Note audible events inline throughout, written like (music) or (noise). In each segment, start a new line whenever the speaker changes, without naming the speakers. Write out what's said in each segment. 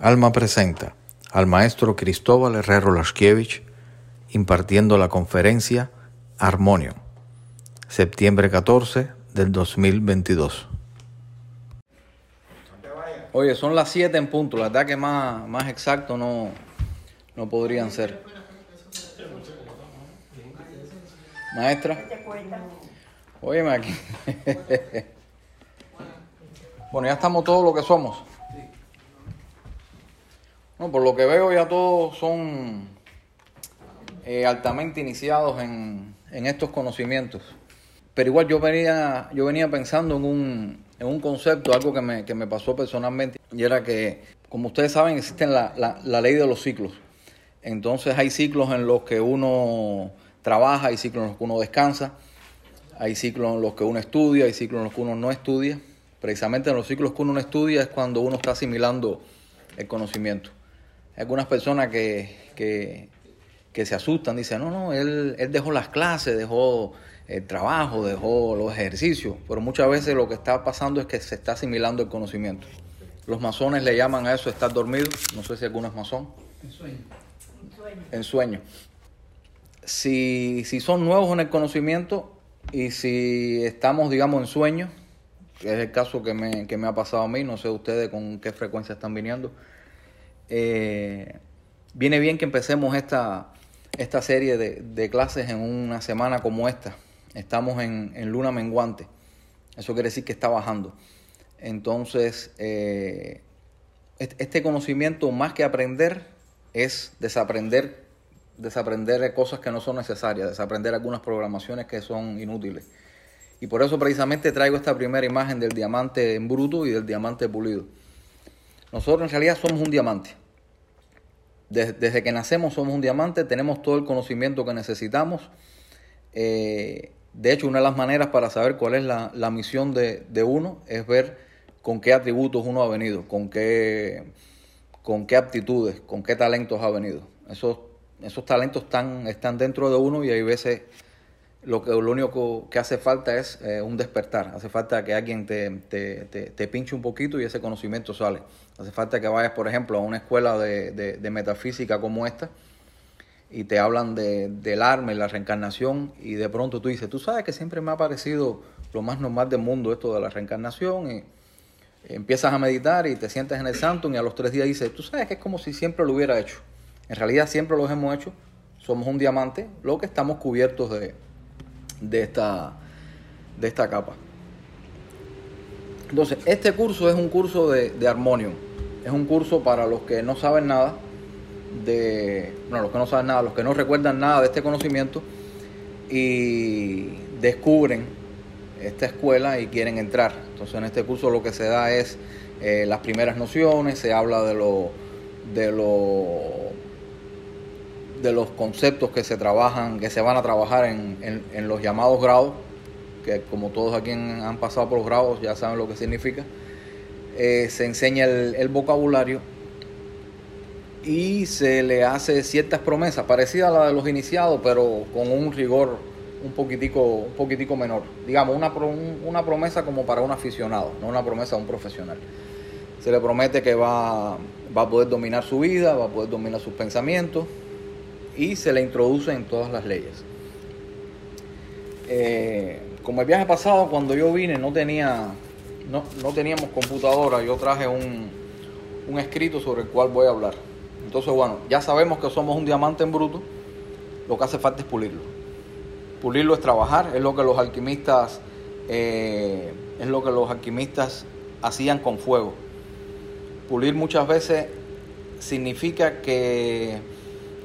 Alma presenta al maestro Cristóbal Herrero Lashkiewicz impartiendo la conferencia Armonio, septiembre 14 del 2022.
Oye, son las 7 en punto, la verdad que más, más exacto no, no podrían ser. Maestra. Óyeme aquí. (laughs) bueno, ya estamos todos lo que somos. No, por lo que veo ya todos son eh, altamente iniciados en, en, estos conocimientos. Pero igual yo venía, yo venía pensando en un, en un concepto, algo que me, que me pasó personalmente, y era que, como ustedes saben, existe la, la, la ley de los ciclos. Entonces hay ciclos en los que uno trabaja, hay ciclos en los que uno descansa, hay ciclos en los que uno estudia, hay ciclos en los que uno no estudia. Precisamente en los ciclos que uno no estudia es cuando uno está asimilando el conocimiento. Hay algunas personas que, que, que se asustan, dicen, no, no, él, él dejó las clases, dejó el trabajo, dejó los ejercicios, pero muchas veces lo que está pasando es que se está asimilando el conocimiento. Los masones le llaman a eso estar dormido, no sé si alguno es masón.
En sueño.
En sueño. Si, si son nuevos en el conocimiento y si estamos, digamos, en sueño, que es el caso que me, que me ha pasado a mí, no sé ustedes con qué frecuencia están viniendo, eh, viene bien que empecemos esta, esta serie de, clases en una semana como esta. Estamos en, en, luna menguante. Eso quiere decir que está bajando. Entonces, eh, este conocimiento, más que aprender, es desaprender, desaprender cosas que no son necesarias, desaprender algunas programaciones que son inútiles. Y por eso precisamente traigo esta primera imagen del diamante en bruto y del diamante pulido. Nosotros en realidad somos un diamante. Desde, que nacemos somos un diamante, tenemos todo el conocimiento que necesitamos. Eh, de hecho, una de las maneras para saber cuál es la, la misión de, de, uno es ver con qué atributos uno ha venido, con qué, con qué aptitudes, con qué talentos ha venido. Esos, esos talentos están, están dentro de uno y hay veces lo, que, lo único que hace falta es eh, un despertar. Hace falta que alguien te, te, te, pinche un poquito y ese conocimiento sale. Hace falta que vayas, por ejemplo, a una escuela de, de metafísica como esta y te hablan de, del alma y la reencarnación y de pronto tú dices, tú sabes que siempre me ha parecido lo más normal del mundo esto de la reencarnación y empiezas a meditar y te sientes en el santo y a los tres días dices, tú sabes que es como si siempre lo hubiera hecho. En realidad siempre lo hemos hecho, somos un diamante, lo que estamos cubiertos de, de esta, de esta capa. Entonces, este curso es un curso de, de. Es un curso para los que no saben nada de, bueno, los que no saben nada, los que no recuerdan nada de este conocimiento y descubren esta escuela y quieren entrar. Entonces, en este curso lo que se da es eh, las primeras nociones, se habla de lo, de de los conceptos que se trabajan, que se van a trabajar en, en, en, los llamados grados, que como todos aquí han pasado por los grados ya saben lo que significa. Eh, se enseña el, vocabulario y se le hace ciertas promesas, parecidas a la de los iniciados, pero con un rigor un poquitico, un poquitico menor. Digamos, una, una promesa como para un aficionado, no una promesa a un profesional. Se le promete que va, va a poder dominar su vida, va a poder dominar sus pensamientos, y se le introduce en todas las leyes. Eh, como el viaje pasado, cuando yo vine, no tenía, no, no teníamos computadora, yo traje un, un, escrito sobre el cual voy a hablar. Entonces, bueno, ya sabemos que somos un diamante en bruto, lo que hace falta es pulirlo. Pulirlo es trabajar, es lo que los alquimistas, eh, es lo que los alquimistas hacían con fuego. Pulir muchas veces significa que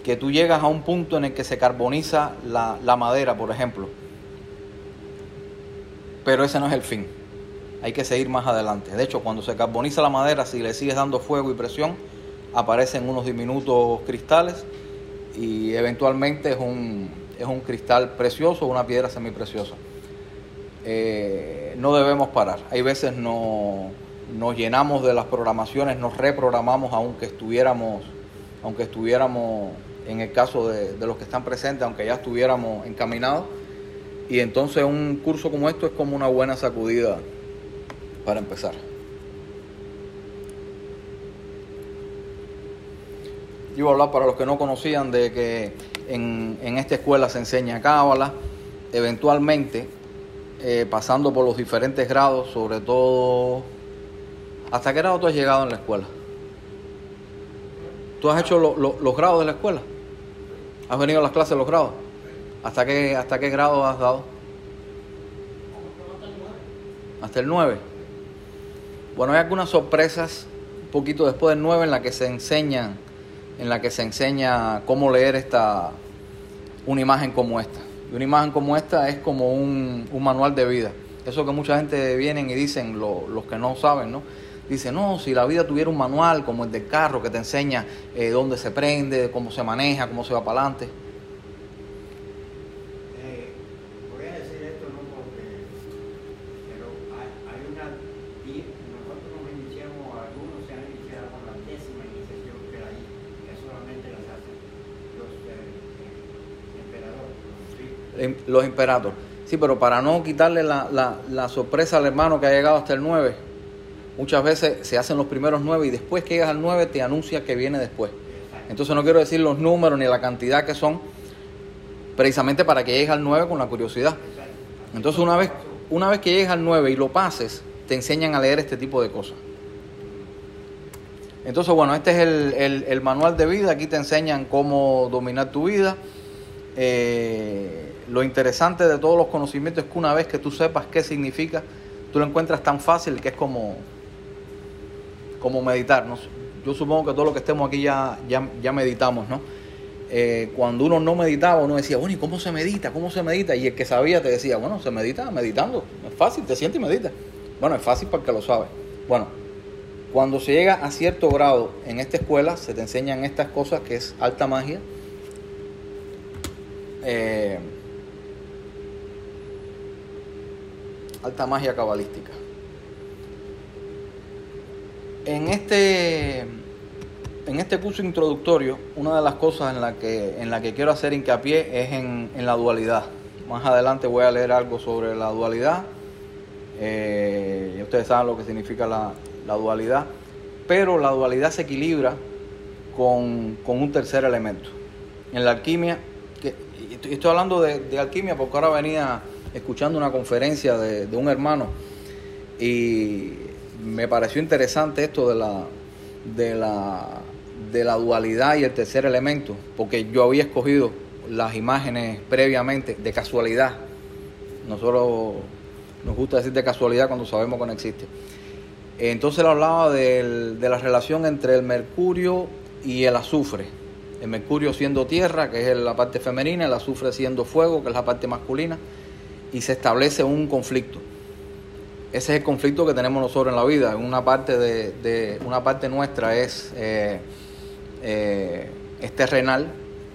que tú llegas a un punto en el que se carboniza la, la, madera, por ejemplo. Pero ese no es el fin. Hay que seguir más adelante. De hecho, cuando se carboniza la madera, si le sigues dando fuego y presión, aparecen unos diminutos cristales y eventualmente es un, es un cristal precioso, una piedra semipreciosa. Eh, no debemos parar. Hay veces no, nos llenamos de las programaciones, nos reprogramamos aunque estuviéramos, aunque estuviéramos en el caso de, de, los que están presentes, aunque ya estuviéramos encaminados. Y entonces un curso como esto es como una buena sacudida para empezar. Yo voy a hablar para los que no conocían de que en, en esta escuela se enseña cábala, eventualmente eh, pasando por los diferentes grados, sobre todo... ¿Hasta qué grado tú has llegado en la escuela? ¿Tú has hecho lo- lo- los grados de la escuela? ¿Has venido a las clases de los grados? ¿Hasta qué, hasta qué grado has dado? Hasta el 9. Bueno, hay algunas sorpresas un poquito después del 9 en la que se enseñan, en la que se enseña cómo leer esta una imagen como esta. Y una imagen como esta es como un, manual de vida. Eso que mucha gente vienen y dicen, lo- los que no saben, ¿no? Dicen, no, si la vida tuviera un manual como el del carro que te enseña eh, dónde se prende, cómo se maneja, cómo se va para adelante.
Eh, voy a decir esto no porque, pero hay, hay una, di- nosotros nos iniciamos, algunos se han iniciado con la décima iniciación que hay, que solamente las hacen los eh, eh, emperadores,
Em, Los imperatos. Sí, pero para no quitarle la, la- la sorpresa al hermano que ha llegado hasta el 9, muchas veces se hacen los primeros 9 y después que llegas al 9 te anuncia que viene después. Entonces no quiero decir los números ni la cantidad que son, precisamente para que llegues al 9 con la curiosidad. Entonces una vez, una vez que llegues al 9 y lo pases, te enseñan a leer este tipo de cosas. Entonces, bueno, este es el, el- el manual de vida. Aquí te enseñan cómo dominar tu vida. Eh, lo interesante de todos los conocimientos es que una vez que tú sepas qué significa, tú lo encuentras tan fácil que es como, como meditar. ¿no? Yo supongo que todos los que estemos aquí ya, ya, ya meditamos, ¿no? Eh, cuando uno no meditaba, uno decía, bueno, ¿y cómo se medita? ¿Cómo se medita? Y el que sabía te decía, bueno, se medita meditando. Es fácil, te sientes y medita. Bueno, es fácil porque lo sabe. Bueno, cuando se llega a cierto grado en esta escuela, se te enseñan estas cosas que es alta magia. Eh, alta magia cabalística. En este, en este curso introductorio, una de las cosas en la que, en la que quiero hacer hincapié es en, la dualidad. Más adelante voy a leer algo sobre la dualidad. Eh, ustedes saben lo que significa la, la dualidad. Pero la dualidad se equilibra con, con un tercer elemento. En la alquimia, que, estoy hablando de, de alquimia porque ahora venía escuchando una conferencia de, un hermano y me pareció interesante esto de la, de la, de la dualidad y el tercer elemento, porque yo había escogido las imágenes previamente de casualidad. Nosotros nos gusta decir de casualidad cuando sabemos que no existe. Entonces él hablaba de la relación entre el mercurio y el azufre. El mercurio siendo tierra, que es la parte femenina, el azufre siendo fuego, que es la parte masculina, y se establece un conflicto. Ese es el conflicto que tenemos nosotros en la vida. Una parte de, de- una parte nuestra es, eh, eh, terrenal,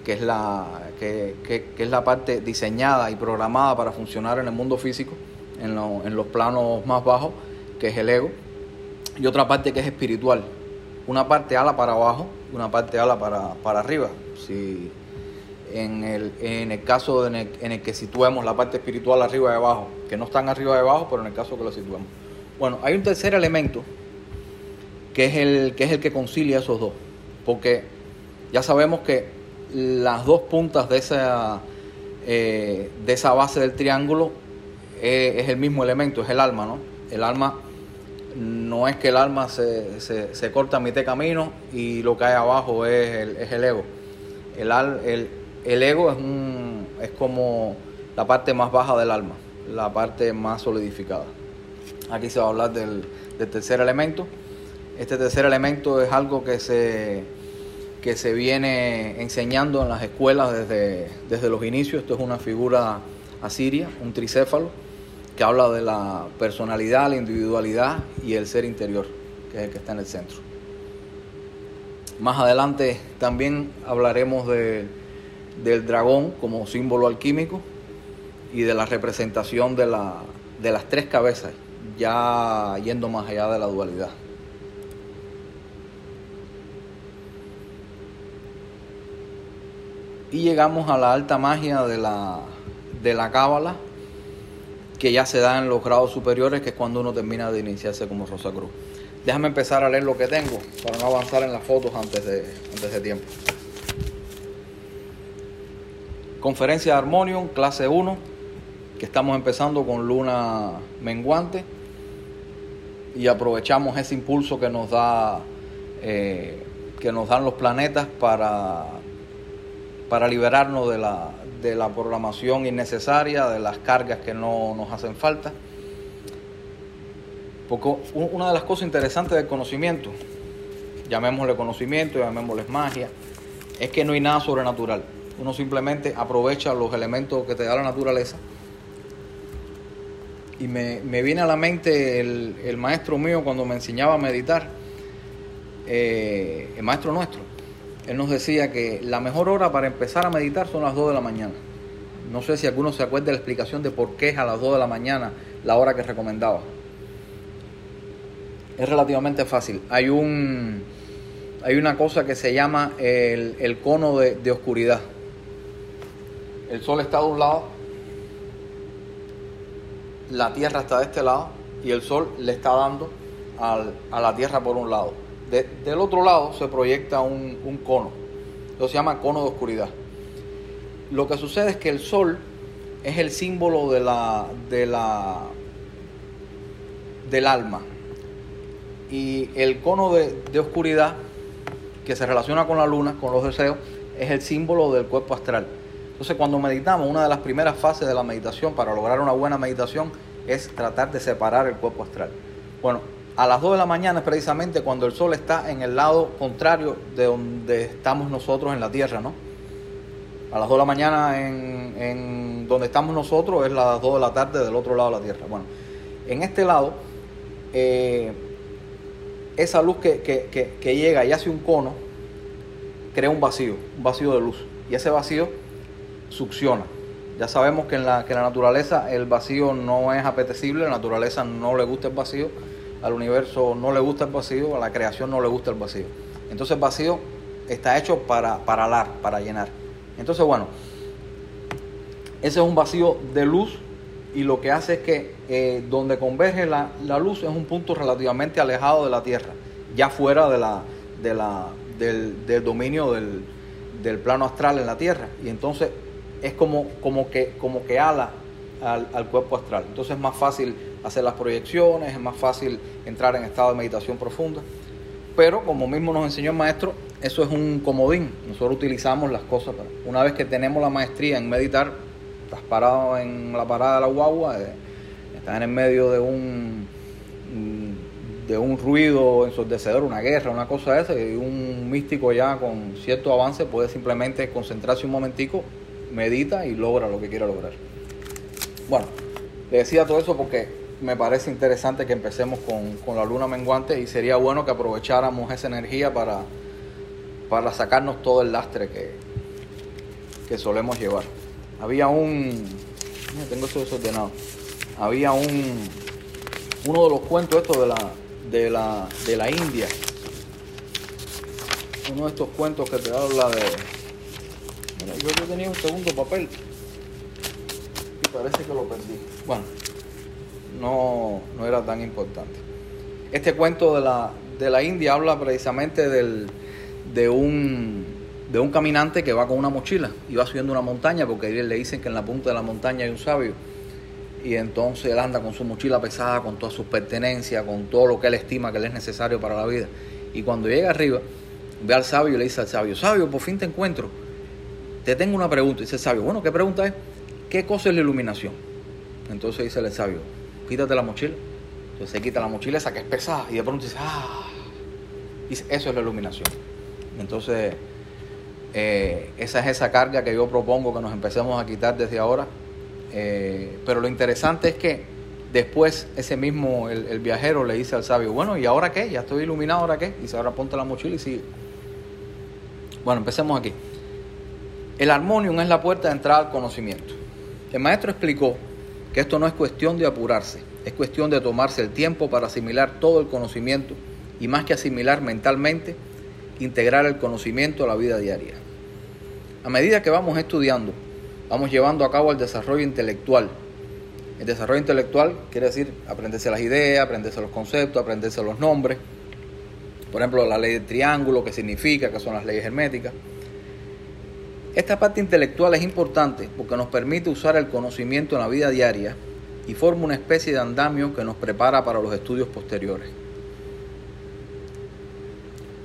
que es, la, que, que- que es la parte diseñada y programada para funcionar en el mundo físico, en, en los planos más bajos, que es el ego, y otra parte que es espiritual. Una parte ala para abajo una parte ala para, para arriba. En el, en el caso en el, que situemos la parte espiritual arriba y abajo, que no están arriba y abajo, pero en el caso que lo situemos. Bueno, hay un tercer elemento que es el que, es el que concilia esos dos, porque ya sabemos que las dos puntas de esa, eh, de esa base del triángulo eh, es el mismo elemento, es el alma, ¿no? El alma no es que el alma se, se, se corta a mitad de camino y lo que hay abajo es el, es el ego. El, el, el ego es, un, es como la parte más baja del alma, la parte más solidificada. Aquí se va a hablar del, tercer elemento. Este tercer elemento es algo que se, que se viene enseñando en las escuelas desde, desde los inicios. Esto es una figura asiria, un tricéfalo, que habla de la personalidad, la individualidad y el ser interior, que es el que está en el centro. Más adelante también hablaremos de- del dragón como símbolo alquímico y de la representación de, la, de las tres cabezas, ya yendo más allá de la dualidad. Y llegamos a la alta magia de la, de la cábala, que ya se da en los grados superiores, que es cuando uno termina de iniciarse como Rosa Cruz. Déjame empezar a leer lo que tengo para no avanzar en las fotos antes de, antes de tiempo. Conferencia de Harmonium, clase 1, que estamos empezando con luna menguante y aprovechamos ese impulso que nos da eh, que nos dan los planetas para, para liberarnos de la, de la programación innecesaria, de las cargas que no nos hacen falta. Porque una de las cosas interesantes del conocimiento, llamémosle conocimiento, llamémosle magia, es que no hay nada sobrenatural. Uno simplemente aprovecha los elementos que te da la naturaleza. Y me, viene a la mente el, el, maestro mío cuando me enseñaba a meditar, eh, el maestro nuestro. Él nos decía que la mejor hora para empezar a meditar son las 2 de la mañana. No sé si alguno se acuerda de la explicación de por qué es a las 2 de la mañana la hora que recomendaba es relativamente fácil. Hay un hay una cosa que se llama el, cono de, oscuridad. El sol está de un lado, la tierra está de este lado y el sol le está dando a la tierra por un lado. del otro lado se proyecta un, un cono, eso se llama cono de oscuridad. Lo que sucede es que el sol es el símbolo de la, de la, del alma, y el cono de, oscuridad que se relaciona con la luna, con los deseos, es el símbolo del cuerpo astral. Entonces cuando meditamos, una de las primeras fases de la meditación para lograr una buena meditación es tratar de separar el cuerpo astral. Bueno, a las 2 de la mañana es precisamente cuando el sol está en el lado contrario de donde estamos nosotros en la Tierra, ¿no? A las 2 de la mañana en, donde estamos nosotros es las 2 de la tarde del otro lado de la Tierra. Bueno, en este lado eh, esa luz que, llega y hace un cono, crea un vacío, un vacío de luz. Y ese vacío succiona. Ya sabemos que en la, que la naturaleza el vacío no es apetecible, la naturaleza no le gusta el vacío, al universo no le gusta el vacío, a la creación no le gusta el vacío. Entonces el vacío está hecho para, para alar, para llenar. Entonces, bueno, ese es un vacío de luz y lo que hace es que eh, donde converge la, luz es un punto relativamente alejado de la Tierra, ya fuera de la, de la, del, dominio del, plano astral en la Tierra. Y entonces es como, como, que, como que ala al, cuerpo astral. Entonces es más fácil hacer las proyecciones, es más fácil entrar en estado de meditación profunda. Pero como mismo nos enseñó el maestro, eso es un comodín. Nosotros utilizamos las cosas para... Una vez que tenemos la maestría en meditar, estás parado en la parada de la guagua, eh, estás en el medio de un de un ruido ensordecedor, una guerra, una cosa esa, y un místico ya con cierto avance puede simplemente concentrarse un momentico, medita y logra lo que quiera lograr. Bueno, le decía todo eso porque me parece interesante que empecemos con, la luna menguante y sería bueno que aprovecháramos esa energía para, para sacarnos todo el lastre que, que solemos llevar había un. Tengo eso desordenado. Había un. Uno de los cuentos estos de la, de la, de la India. Uno de estos cuentos que te habla de. Mira, yo, yo tenía un segundo papel. Y parece que lo perdí. Bueno, no, no era tan importante. Este cuento de la, de la India habla precisamente del, de un de un caminante que va con una mochila y va subiendo una montaña porque le dicen que en la punta de la montaña hay un sabio y entonces él anda con su mochila pesada, con todas sus pertenencias, con todo lo que él estima que le es necesario para la vida. Y cuando llega arriba, ve al sabio y le dice al sabio, sabio, por fin te encuentro. Te tengo una pregunta. dice el sabio, bueno, ¿qué pregunta es? ¿Qué cosa es la iluminación? Entonces dice el sabio, quítate la mochila. Entonces se quita la mochila esa que es pesada y de pronto dice, ah, dice, eso es la iluminación. Entonces eh, esa es esa carga que yo propongo que nos empecemos a quitar desde ahora. Eh, pero lo interesante es que después ese mismo, el, viajero le dice al sabio, bueno, ¿y ahora qué? Ya estoy iluminado, ¿ahora qué? Dice, ahora ponte la mochila y sigue. Bueno, empecemos aquí. El armonium es la puerta de entrada al conocimiento. El maestro explicó que esto no es cuestión de apurarse, es cuestión de tomarse el tiempo para asimilar todo el conocimiento y más que asimilar mentalmente, integrar el conocimiento a la vida diaria. A medida que vamos estudiando, vamos llevando a cabo el desarrollo intelectual. El desarrollo intelectual quiere decir aprenderse las ideas, aprenderse los conceptos, aprenderse los nombres. Por ejemplo, la ley del triángulo, que significa, que son las leyes herméticas. Esta parte intelectual es importante porque nos permite usar el conocimiento en la vida diaria y forma una especie de andamio que nos prepara para los estudios posteriores.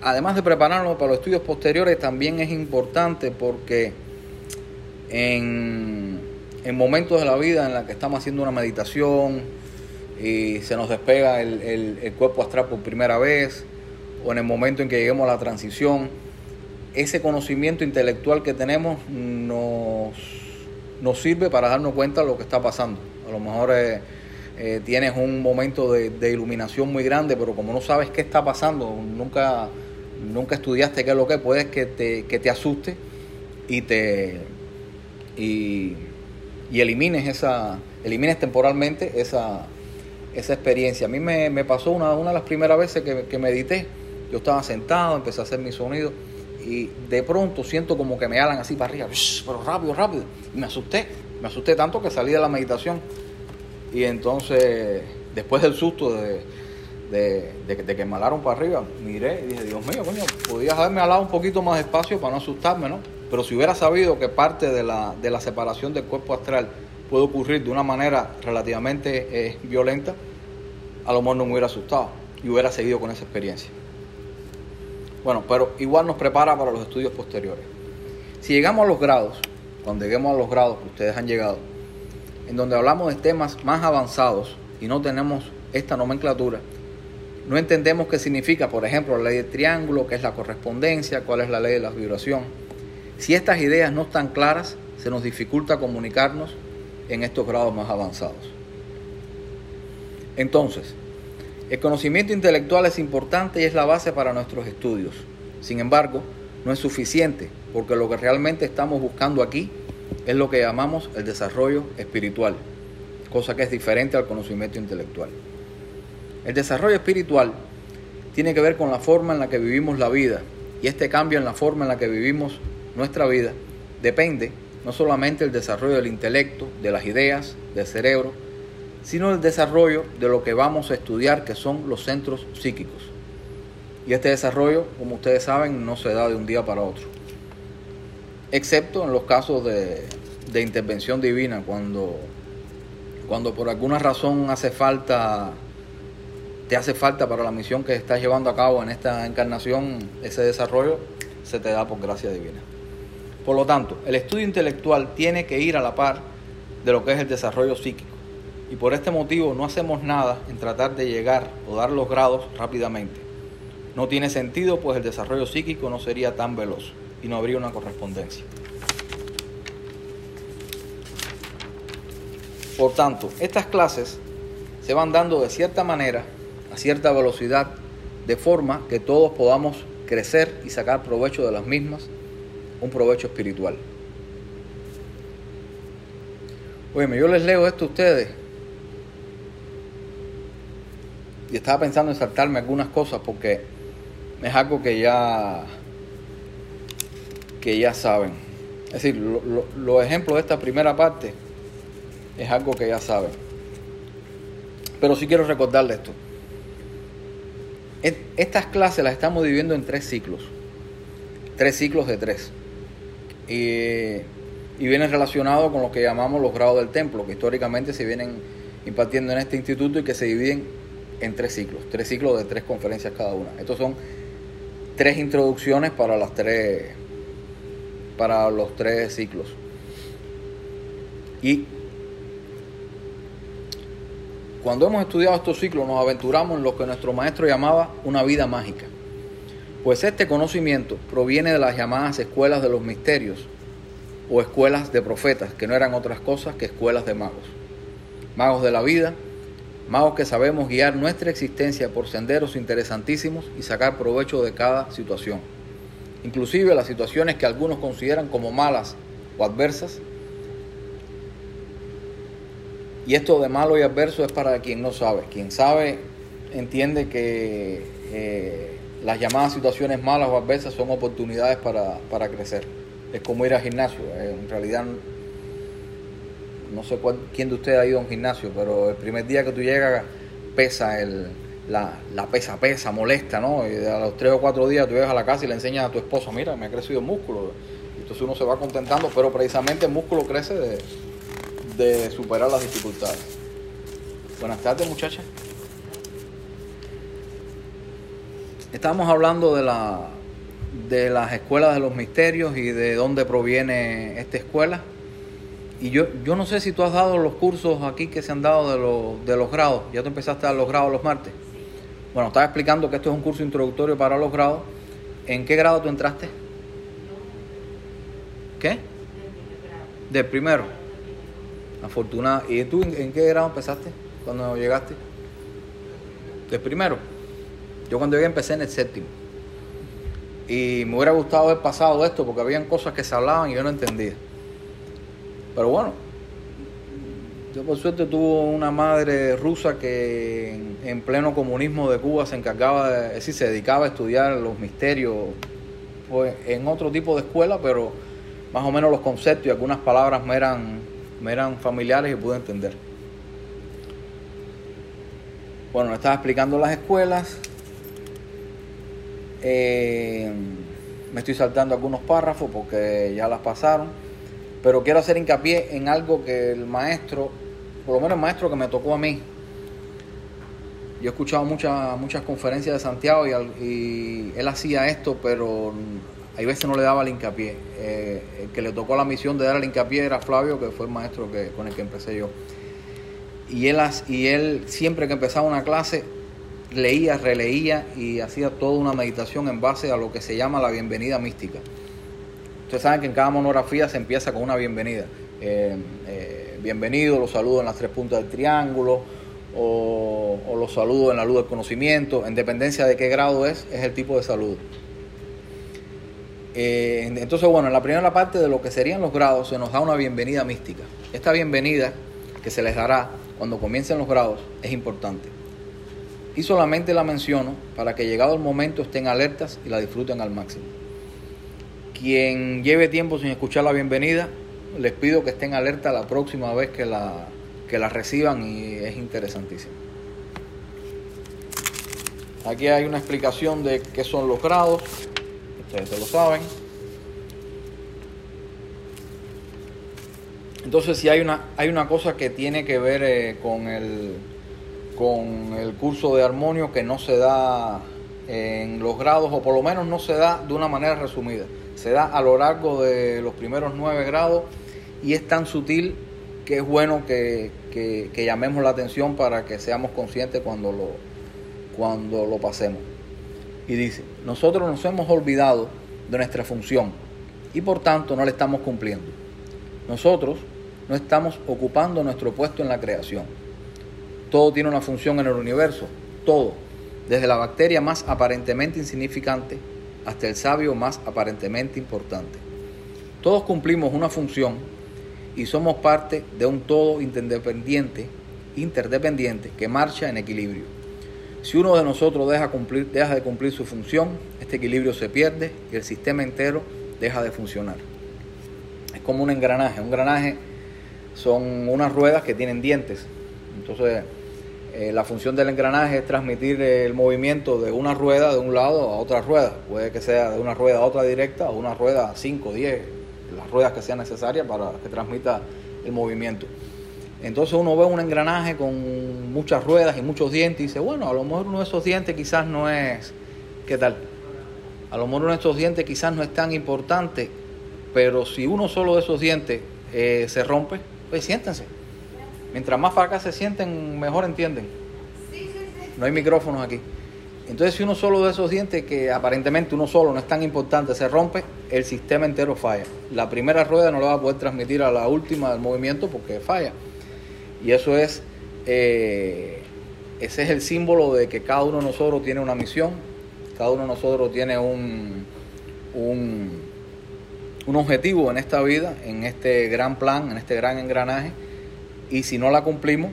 Además de prepararnos para los estudios posteriores, también es importante porque en, momentos de la vida en la que estamos haciendo una meditación y se nos despega el, el cuerpo astral por primera vez, o en el momento en que lleguemos a la transición, ese conocimiento intelectual que tenemos nos, nos sirve para darnos cuenta de lo que está pasando. A lo mejor eh, eh, tienes un momento de, iluminación muy grande, pero como no sabes qué está pasando, nunca, nunca estudiaste qué es lo que es, puedes que te, que te asuste y te y, elimines esa elimines temporalmente esa, esa experiencia. A mí me, pasó una, una de las primeras veces que, que medité. Yo estaba sentado, empecé a hacer mi sonido y de pronto siento como que me alan así para arriba, pero rápido, rápido. Y me asusté, me asusté tanto que salí de la meditación. Y entonces, después del susto de, de, que me alaron para arriba, miré y dije, Dios mío, coño, podías haberme alado un poquito más despacio para no asustarme, ¿no? Pero si hubiera sabido que parte de la, de la separación del cuerpo astral puede ocurrir de una manera relativamente eh, violenta, a lo mejor no me hubiera asustado y hubiera seguido con esa experiencia. Bueno, pero igual nos prepara para los estudios posteriores. Si llegamos a los grados, cuando lleguemos a los grados que ustedes han llegado, en donde hablamos de temas más avanzados y no tenemos esta nomenclatura, no entendemos qué significa, por ejemplo, la ley del triángulo, qué es la correspondencia, cuál es la ley de la vibración. Si estas ideas no están claras, se nos dificulta comunicarnos en estos grados más avanzados. Entonces, el conocimiento intelectual es importante y es la base para nuestros estudios. Sin embargo, no es suficiente porque lo que realmente estamos buscando aquí es lo que llamamos el desarrollo espiritual, cosa que es diferente al conocimiento intelectual. El desarrollo espiritual tiene que ver con la forma en la que vivimos la vida y este cambio en la forma en la que vivimos nuestra vida depende no solamente del desarrollo del intelecto, de las ideas, del cerebro, sino el desarrollo de lo que vamos a estudiar, que son los centros psíquicos. Y este desarrollo, como ustedes saben, no se da de un día para otro, excepto en los casos de, intervención divina, cuando, cuando por alguna razón hace falta, te hace falta para la misión que estás llevando a cabo en esta encarnación, ese desarrollo se te da por gracia divina. Por lo tanto, el estudio intelectual tiene que ir a la par de lo que es el desarrollo psíquico y por este motivo no hacemos nada en tratar de llegar o dar los grados rápidamente. No tiene sentido pues el desarrollo psíquico no sería tan veloz y no habría una correspondencia. Por tanto, estas clases se van dando de cierta manera, a cierta velocidad, de forma que todos podamos crecer y sacar provecho de las mismas, un provecho espiritual. Oye, yo les leo esto a ustedes y estaba pensando en saltarme algunas cosas porque es algo que ya que ya saben. Es decir, los ejemplos de esta primera parte es algo que ya saben. Pero sí quiero recordarles esto. Estas clases las estamos dividiendo en tres ciclos. Tres ciclos de tres. Y, y vienen relacionados con lo que llamamos los grados del templo, que históricamente se vienen impartiendo en este instituto y que se dividen en tres ciclos, tres ciclos de tres conferencias cada una. Estos son tres introducciones para las tres para los tres ciclos. Y cuando hemos estudiado estos ciclos nos aventuramos en lo que nuestro maestro llamaba una vida mágica. Pues este conocimiento proviene de las llamadas escuelas de los misterios o escuelas de profetas, que no eran otras cosas que escuelas de magos. Magos de la vida, magos que sabemos guiar nuestra existencia por senderos interesantísimos y sacar provecho de cada situación. Inclusive las situaciones que algunos consideran como malas o adversas. Y esto de malo y adverso es para quien no sabe. Quien sabe entiende que eh, las llamadas situaciones malas o adversas son oportunidades para, para crecer. Es como ir al gimnasio. Eh, en realidad no sé quién de ustedes ha ido a un gimnasio, pero el primer día que tú llegas pesa el, la, pesa, pesa, molesta, ¿no? Y a los tres o cuatro días tú llegas a la casa y le enseñas a tu esposo, mira, me ha crecido músculo. Y Entonces uno se va contentando, pero precisamente el músculo crece de, de superar las dificultades. Buenas tardes, muchachas. Estamos hablando de, la, de las escuelas de los misterios y de dónde proviene esta escuela. Y yo, yo no sé si tú has dado los cursos aquí que se han dado de, los, de los grados. ¿Ya tú empezaste a dar los grados los martes? Bueno, estaba explicando que esto es un curso introductorio para los grados. ¿En qué grado tú entraste? ¿Qué? Del primero. Afortunada. ¿Y tú en, en qué grado empezaste cuando llegaste? Del primero. Yo cuando llegué empecé en el séptimo. Y me hubiera gustado haber pasado esto porque habían cosas que se hablaban y yo no entendía. Pero bueno, yo por suerte tuve una madre rusa que en, en pleno comunismo de Cuba se encargaba, de, es se dedicaba a estudiar los misterios pues, en otro tipo de escuela, pero más o menos los conceptos y algunas palabras me eran, me eran familiares y pude entender. Bueno, estaba explicando las escuelas. Eh, me estoy saltando algunos párrafos porque ya las pasaron. Pero quiero hacer hincapié en algo que el maestro, por lo menos el maestro que me tocó a mí, yo he escuchado muchas muchas conferencias de Santiago y, él hacía esto, pero hay veces no le daba el hincapié. Eh, el que le tocó la misión de dar el hincapié era Flavio, que fue el maestro que, con el que empecé yo. Y él, y él siempre que empezaba una clase leía, releía y hacía toda una meditación en base a lo que se llama la bienvenida mística. Ustedes saben que en cada monografía se empieza con una bienvenida. Eh, eh, bienvenido, los saludos en las tres puntas del triángulo, o, los saludos en la luz del conocimiento, en dependencia de qué grado es, es el tipo de saludo. Eh, entonces, bueno, en la primera parte de lo que serían los grados se nos da una bienvenida mística. Esta bienvenida que se les dará cuando comiencen los grados es importante. Y solamente la menciono para que llegado el momento estén alertas y la disfruten al máximo. Quien lleve tiempo sin escuchar la bienvenida, les pido que estén alertas la próxima vez que la, que la reciban y es interesantísimo. Aquí hay una explicación de qué son los grados, ustedes se lo saben. Entonces si hay una, hay una cosa que tiene que ver eh, con, el, con el curso de armonio que no se da en los grados, o por lo menos no se da de una manera resumida. Se da a lo largo de los primeros nueve grados y es tan sutil que es bueno que, que, llamemos la atención para que seamos conscientes cuando lo, cuando lo pasemos. Y dice, nosotros nos hemos olvidado de nuestra función y por tanto no le estamos cumpliendo. Nosotros no estamos ocupando nuestro puesto en la creación. Todo tiene una función en el universo, todo, desde la bacteria más aparentemente insignificante hasta el sabio más aparentemente importante. Todos cumplimos una función y somos parte de un todo interdependiente, interdependiente que marcha en equilibrio. Si uno de nosotros deja, cumplir, deja de cumplir su función, este equilibrio se pierde y el sistema entero deja de funcionar. Es como un engranaje. Un engranaje son unas ruedas que tienen dientes. Entonces, eh, la función del engranaje es transmitir el movimiento de una rueda de un lado a otra rueda. Puede que sea de una rueda a otra directa o una rueda 5, 10, las ruedas que sean necesarias para que transmita el movimiento. Entonces uno ve un engranaje con muchas ruedas y muchos dientes y dice, bueno, a lo mejor uno de esos dientes quizás no es, ¿qué tal? A lo mejor uno de esos dientes quizás no es tan importante, pero si uno solo de esos dientes eh, se rompe, pues siéntense. Mientras más para acá se sienten, mejor entienden. No hay micrófonos aquí. Entonces, si uno solo de esos dientes, que aparentemente uno solo no es tan importante, se rompe, el sistema entero falla. La primera rueda no lo va a poder transmitir a la última del movimiento porque falla. Y eso es, eh, ese es el símbolo de que cada uno de nosotros tiene una misión, cada uno de nosotros tiene un, un, un objetivo en esta vida, en este gran plan, en este gran engranaje, y si no la cumplimos,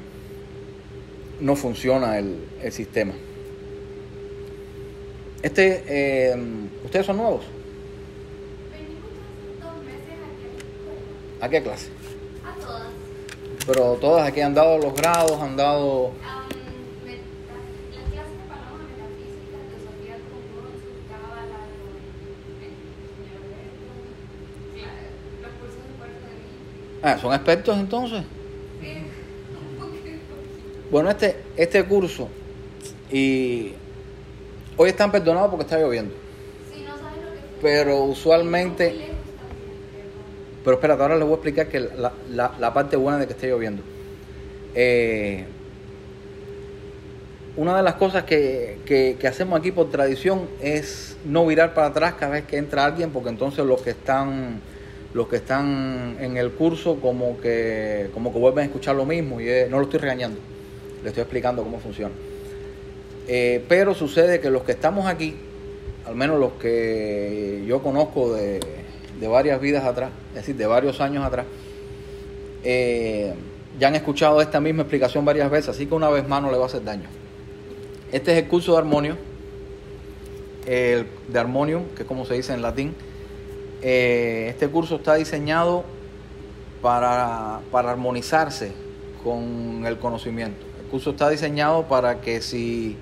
no funciona el, el sistema. Este, eh, ¿Ustedes son nuevos?
A la escuela.
¿A qué clase?
A todas.
Pero todas aquí han dado los grados, han dado...
Am, me- las, las clases de palabras metafísicas, filosofía del conjunto, cábala, con el señor Alberto.
Ah, ¿son expertos entonces? Bueno, este, este curso, y hoy están perdonados porque está lloviendo.
Si no sabes lo que
Pero usualmente-
pero-
espérate, ahora les voy a explicar que la, la- la parte buena de que esté lloviendo. Eh, una de las cosas que, que- que hacemos aquí por tradición es no virar para atrás cada vez que entra alguien, porque entonces los que están los que están en el curso como que como que vuelven a escuchar lo mismo y es- no lo estoy regañando, estoy explicando cómo funciona. Eh, pero sucede que los que estamos aquí, al menos los que yo conozco de, de varias vidas atrás, es decir, de varios años atrás, eh, ya han escuchado esta misma explicación varias veces, así que una vez más no le va a hacer daño. Este es el curso de armonio, el de armonium, que es como se dice en latín. Eh, este curso está diseñado para, para armonizarse con el conocimiento. Curso está diseñado para que si,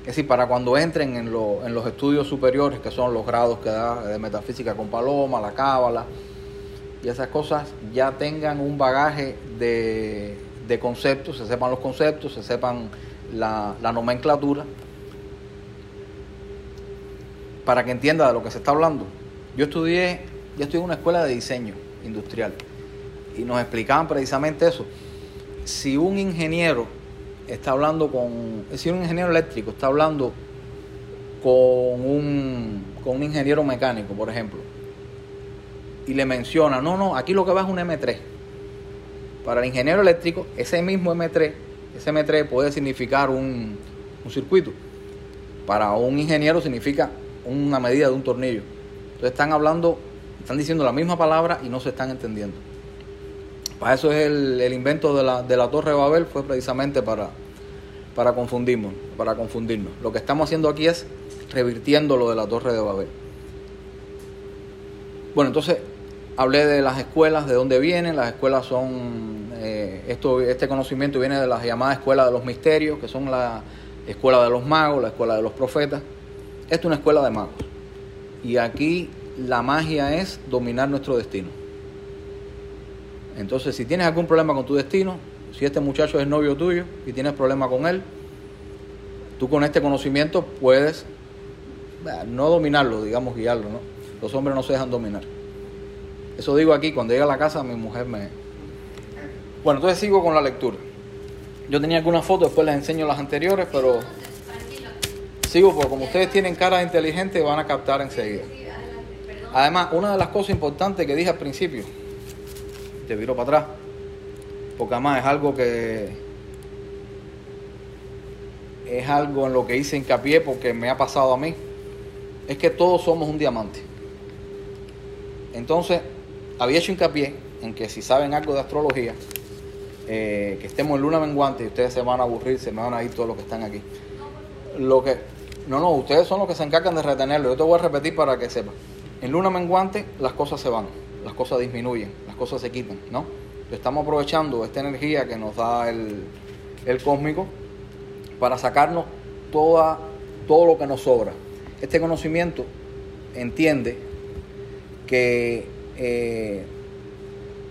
es decir, para cuando entren en, lo- en los estudios superiores, que son los grados que da de metafísica con Paloma, la cábala y esas cosas, ya tengan un bagaje de, de conceptos, se sepan los conceptos, se sepan la, la nomenclatura, para que entienda de lo que se está hablando. Yo estudié, yo estudié en una escuela de diseño industrial y nos explicaban precisamente eso. Si un ingeniero está hablando con, si un ingeniero eléctrico está hablando con un, con un ingeniero mecánico, por ejemplo, y le menciona, no, no, aquí lo que va es un M3. Para el ingeniero eléctrico, ese mismo M3, ese M3 puede significar un, un circuito. Para un ingeniero significa una medida de un tornillo. Entonces están hablando, están diciendo la misma palabra y no se están entendiendo. Para eso es el, el invento de la, de la Torre de Babel, fue precisamente para, para confundirnos, para confundirnos. Lo que estamos haciendo aquí es revirtiendo lo de la Torre de Babel. Bueno, entonces hablé de las escuelas, de dónde vienen. Las escuelas son, eh, esto, este conocimiento viene de las llamadas escuelas de los misterios, que son la escuela de los magos, la escuela de los profetas. Esta es una escuela de magos. Y aquí la magia es dominar nuestro destino. Entonces, si tienes algún problema con tu destino, si este muchacho es novio tuyo y tienes problema con él, tú con este conocimiento puedes eh, no dominarlo, digamos guiarlo, ¿no? Los hombres no se dejan dominar. Eso digo aquí, cuando llega a la casa mi mujer me... Bueno, entonces sigo con la lectura. Yo tenía algunas fotos, después les enseño las anteriores, pero sigo porque como ustedes tienen cara inteligente van a captar enseguida. Además, una de las cosas importantes que dije al principio, te viro para atrás, porque además es algo que es algo en lo que hice hincapié porque me ha pasado a mí, es que todos somos un diamante. Entonces, había hecho hincapié en que si saben algo de astrología, eh, que estemos en luna menguante y ustedes se van a aburrir, se me van a ir todos los que están aquí. Lo que, no, no, ustedes son los que se encargan de retenerlo. Yo te voy a repetir para que sepas. En luna menguante las cosas se van, las cosas disminuyen, las cosas se quitan, ¿no? Estamos aprovechando esta energía que nos da el, el cósmico para sacarnos toda, todo lo que nos sobra. Este conocimiento entiende que eh,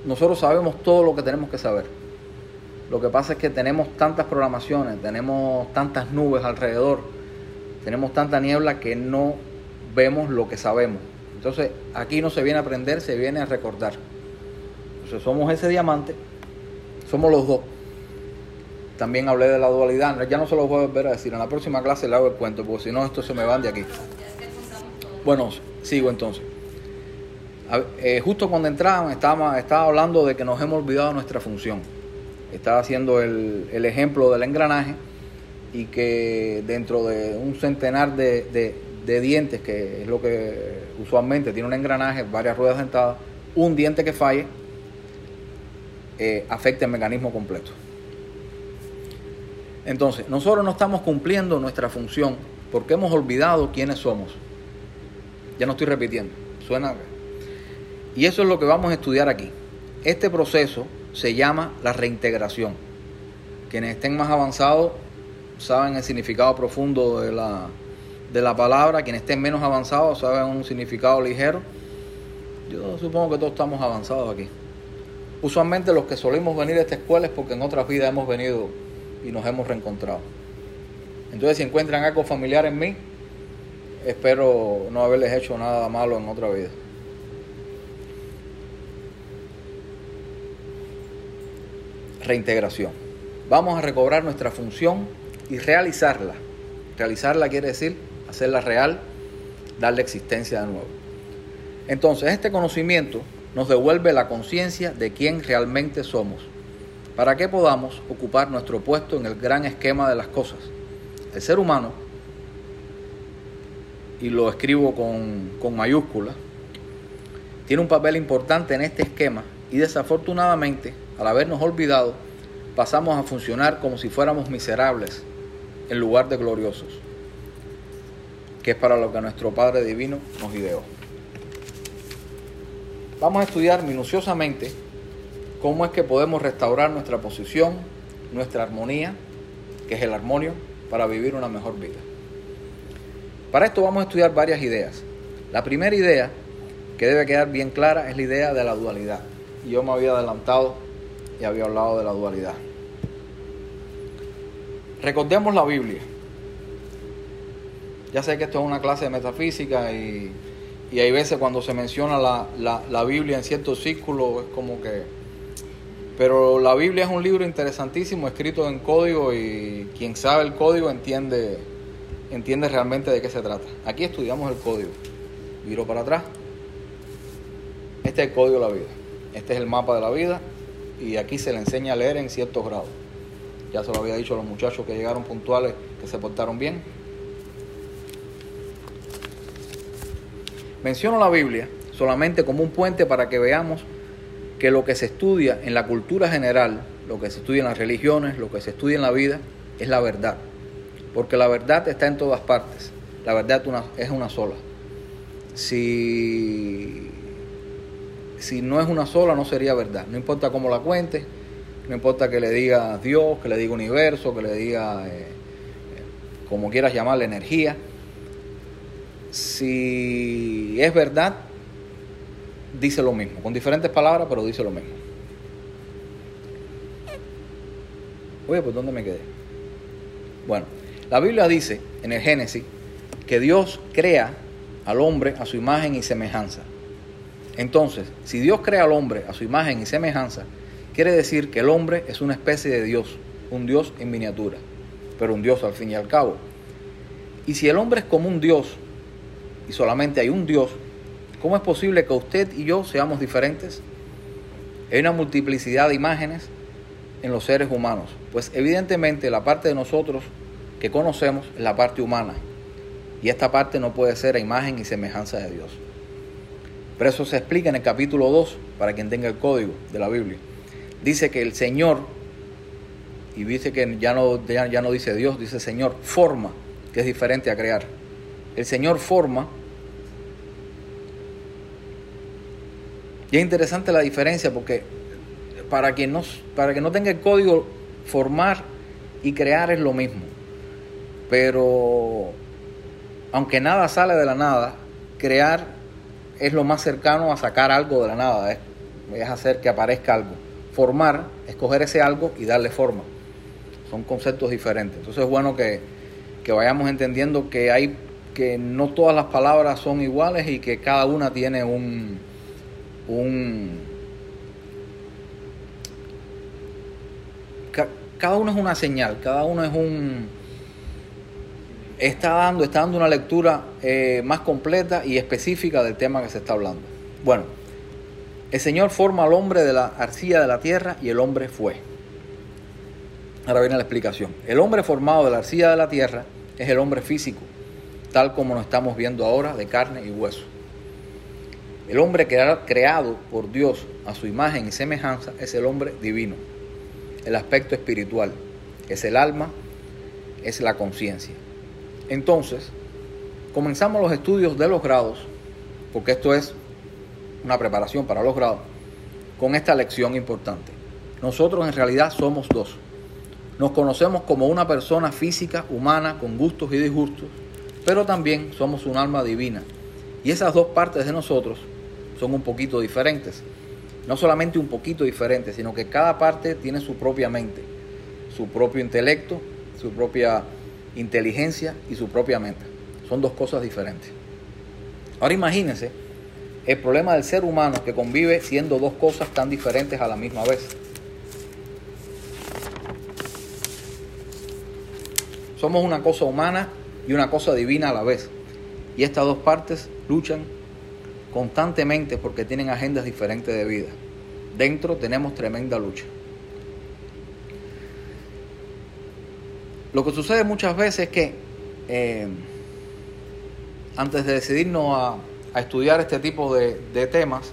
nosotros sabemos todo lo que tenemos que saber. Lo que pasa es que tenemos tantas programaciones, tenemos tantas nubes alrededor, tenemos tanta niebla que no vemos lo que sabemos. Entonces aquí no se viene a aprender, se viene a recordar. Entonces somos ese diamante, somos los dos. También hablé de la dualidad, ya no se lo voy a volver a decir, en la próxima clase le hago el cuento, porque si no esto se me van de aquí. Bueno, sigo entonces. Eh, justo cuando entraban estaba, hablando de que nos hemos olvidado nuestra función. Estaba haciendo el, ejemplo del engranaje y que dentro de un centenar de- de dientes, que es lo que usualmente tiene un engranaje, varias ruedas dentadas, un diente que falle eh, afecta el mecanismo completo. Entonces, nosotros no estamos cumpliendo nuestra función porque hemos olvidado quiénes somos. Ya no estoy repitiendo, suena. Y eso es lo que vamos a estudiar aquí. Este proceso se llama la reintegración. Quienes estén más avanzados saben el significado profundo de la, de la palabra, quienes estén menos avanzados saben un significado ligero. Yo supongo que todos estamos avanzados aquí. Usualmente los que solimos venir a esta escuela es porque en otras vidas hemos venido y nos hemos reencontrado. Entonces si encuentran algo familiar en mí, espero no haberles hecho nada malo en otra vida. Reintegración. Vamos a recobrar nuestra función y realizarla. Realizarla quiere decir hacerla real, darle existencia de nuevo. Entonces, este conocimiento nos devuelve la conciencia de quién realmente somos, para que podamos ocupar nuestro puesto en el gran esquema de las cosas. El ser humano, y lo escribo con, con mayúsculas, tiene un papel importante en este esquema y desafortunadamente, al habernos olvidado, pasamos a funcionar como si fuéramos miserables en lugar de gloriosos, que es para lo que nuestro Padre Divino nos ideó. Vamos a estudiar minuciosamente cómo es que podemos restaurar nuestra posición, nuestra armonía, que es el armonio, para vivir una mejor vida. Para esto vamos a estudiar varias ideas. La primera idea que debe quedar bien clara es la idea de la dualidad. Yo me había adelantado y había hablado de la dualidad. Recordemos la Biblia. Ya sé que esto es una clase de metafísica y, y hay veces cuando se menciona la, la, la Biblia en ciertos círculos es como que... Pero la Biblia es un libro interesantísimo, escrito en código y quien sabe el código entiende, entiende realmente de qué se trata. Aquí estudiamos el código. Viro para atrás. Este es el código de la vida. Este es el mapa de la vida y aquí se le enseña a leer en ciertos grados. Ya se lo había dicho a los muchachos que llegaron puntuales, que se portaron bien. Menciono la Biblia solamente como un puente para que veamos que lo que se estudia en la cultura general, lo que se estudia en las religiones, lo que se estudia en la vida, es la verdad. Porque la verdad está en todas partes. La verdad es una sola. Si, si no es una sola, no sería verdad. No importa cómo la cuente, no importa que le diga Dios, que le diga universo, que le diga, eh, como quieras llamarle, energía. Si es verdad, dice lo mismo, con diferentes palabras, pero dice lo mismo. Oye, ¿por dónde me quedé? Bueno, la Biblia dice en el Génesis que Dios crea al hombre a su imagen y semejanza. Entonces, si Dios crea al hombre a su imagen y semejanza, quiere decir que el hombre es una especie de Dios, un Dios en miniatura, pero un Dios al fin y al cabo. Y si el hombre es como un Dios y solamente hay un Dios, ¿cómo es posible que usted y yo seamos diferentes? Hay una multiplicidad de imágenes en los seres humanos, pues evidentemente la parte de nosotros que conocemos es la parte humana, y esta parte no puede ser a imagen y semejanza de Dios. Pero eso se explica en el capítulo 2, para quien tenga el código de la Biblia. Dice que el Señor, y dice que ya no, ya, ya no dice Dios, dice Señor, forma, que es diferente a crear. El Señor forma Y es interesante la diferencia porque para quien no, para que no tenga el código, formar y crear es lo mismo. Pero aunque nada sale de la nada, crear es lo más cercano a sacar algo de la nada, es, es hacer que aparezca algo. Formar es coger ese algo y darle forma. Son conceptos diferentes. Entonces es bueno que, que vayamos entendiendo que hay que no todas las palabras son iguales y que cada una tiene un, un... Cada uno es una señal, cada uno es un... Está dando, está dando una lectura eh, más completa y específica del tema que se está hablando. Bueno, el Señor forma al hombre de la arcilla de la tierra y el hombre fue. Ahora viene la explicación. El hombre formado de la arcilla de la tierra es el hombre físico, tal como lo estamos viendo ahora, de carne y hueso. El hombre creado por Dios a su imagen y semejanza es el hombre divino. El aspecto espiritual es el alma, es la conciencia. Entonces, comenzamos los estudios de los grados, porque esto es una preparación para los grados, con esta lección importante. Nosotros en realidad somos dos. Nos conocemos como una persona física, humana, con gustos y disgustos, pero también somos un alma divina. Y esas dos partes de nosotros son un poquito diferentes. no solamente un poquito diferente, sino que cada parte tiene su propia mente, su propio intelecto, su propia inteligencia y su propia mente. Son dos cosas diferentes. Ahora imagínense el problema del ser humano que convive siendo dos cosas tan diferentes a la misma vez. Somos una cosa humana y una cosa divina a la vez. Y estas dos partes luchan constantemente porque tienen agendas diferentes de vida. Dentro tenemos tremenda lucha. Lo que sucede muchas veces es que eh, antes de decidirnos a, estudiar este tipo de, de, temas,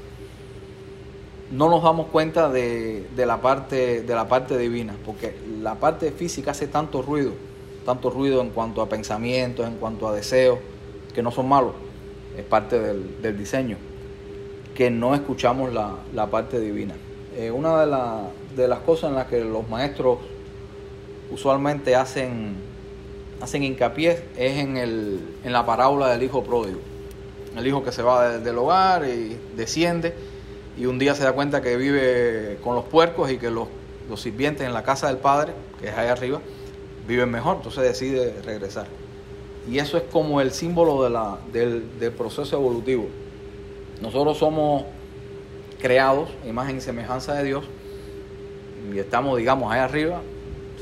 no nos damos cuenta de, de, la parte, de la parte divina, porque la parte física hace tanto ruido, tanto ruido en cuanto a pensamientos, en cuanto a deseos, que no son malos, es parte del, del diseño, que no escuchamos la, la parte divina. Eh, una de, la, de las cosas en las que los maestros usualmente hacen, hacen hincapié es en, el, en la parábola del hijo pródigo. El hijo que se va de, del hogar y desciende y un día se da cuenta que vive con los puercos y que los, los sirvientes en la casa del padre, que es ahí arriba, viven mejor, entonces decide regresar. Y eso es como el símbolo de la, del, proceso evolutivo. Nosotros somos creados, imagen y semejanza de Dios, y estamos, digamos, ahí arriba,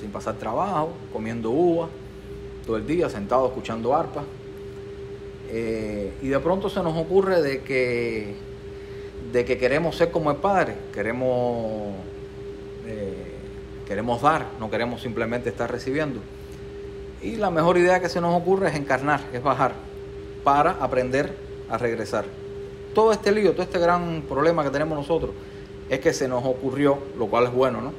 sin pasar trabajo, comiendo uva, todo el día, sentado escuchando arpa. Eh, y de pronto se nos ocurre de que, de que queremos ser como el Padre, queremos, eh, queremos dar, no queremos simplemente estar recibiendo. Y la mejor idea que se nos ocurre es encarnar, es bajar, para aprender a regresar. Todo este lío, todo este gran problema que tenemos nosotros, es que se nos ocurrió, lo cual es bueno, ¿no?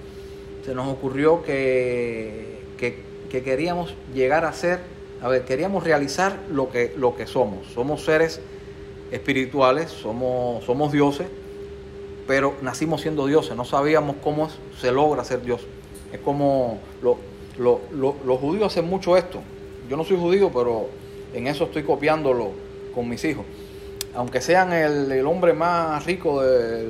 Se nos ocurrió que, que, que queríamos llegar a ser, a ver, queríamos realizar lo que, lo que somos. Somos seres espirituales, somos, somos dioses, pero nacimos siendo dioses, no sabíamos cómo se logra ser Dios. Es como lo, lo, lo, los judíos hacen mucho esto. Yo no soy judío, pero en eso estoy copiándolo con mis hijos. Aunque sean el, el hombre más rico de,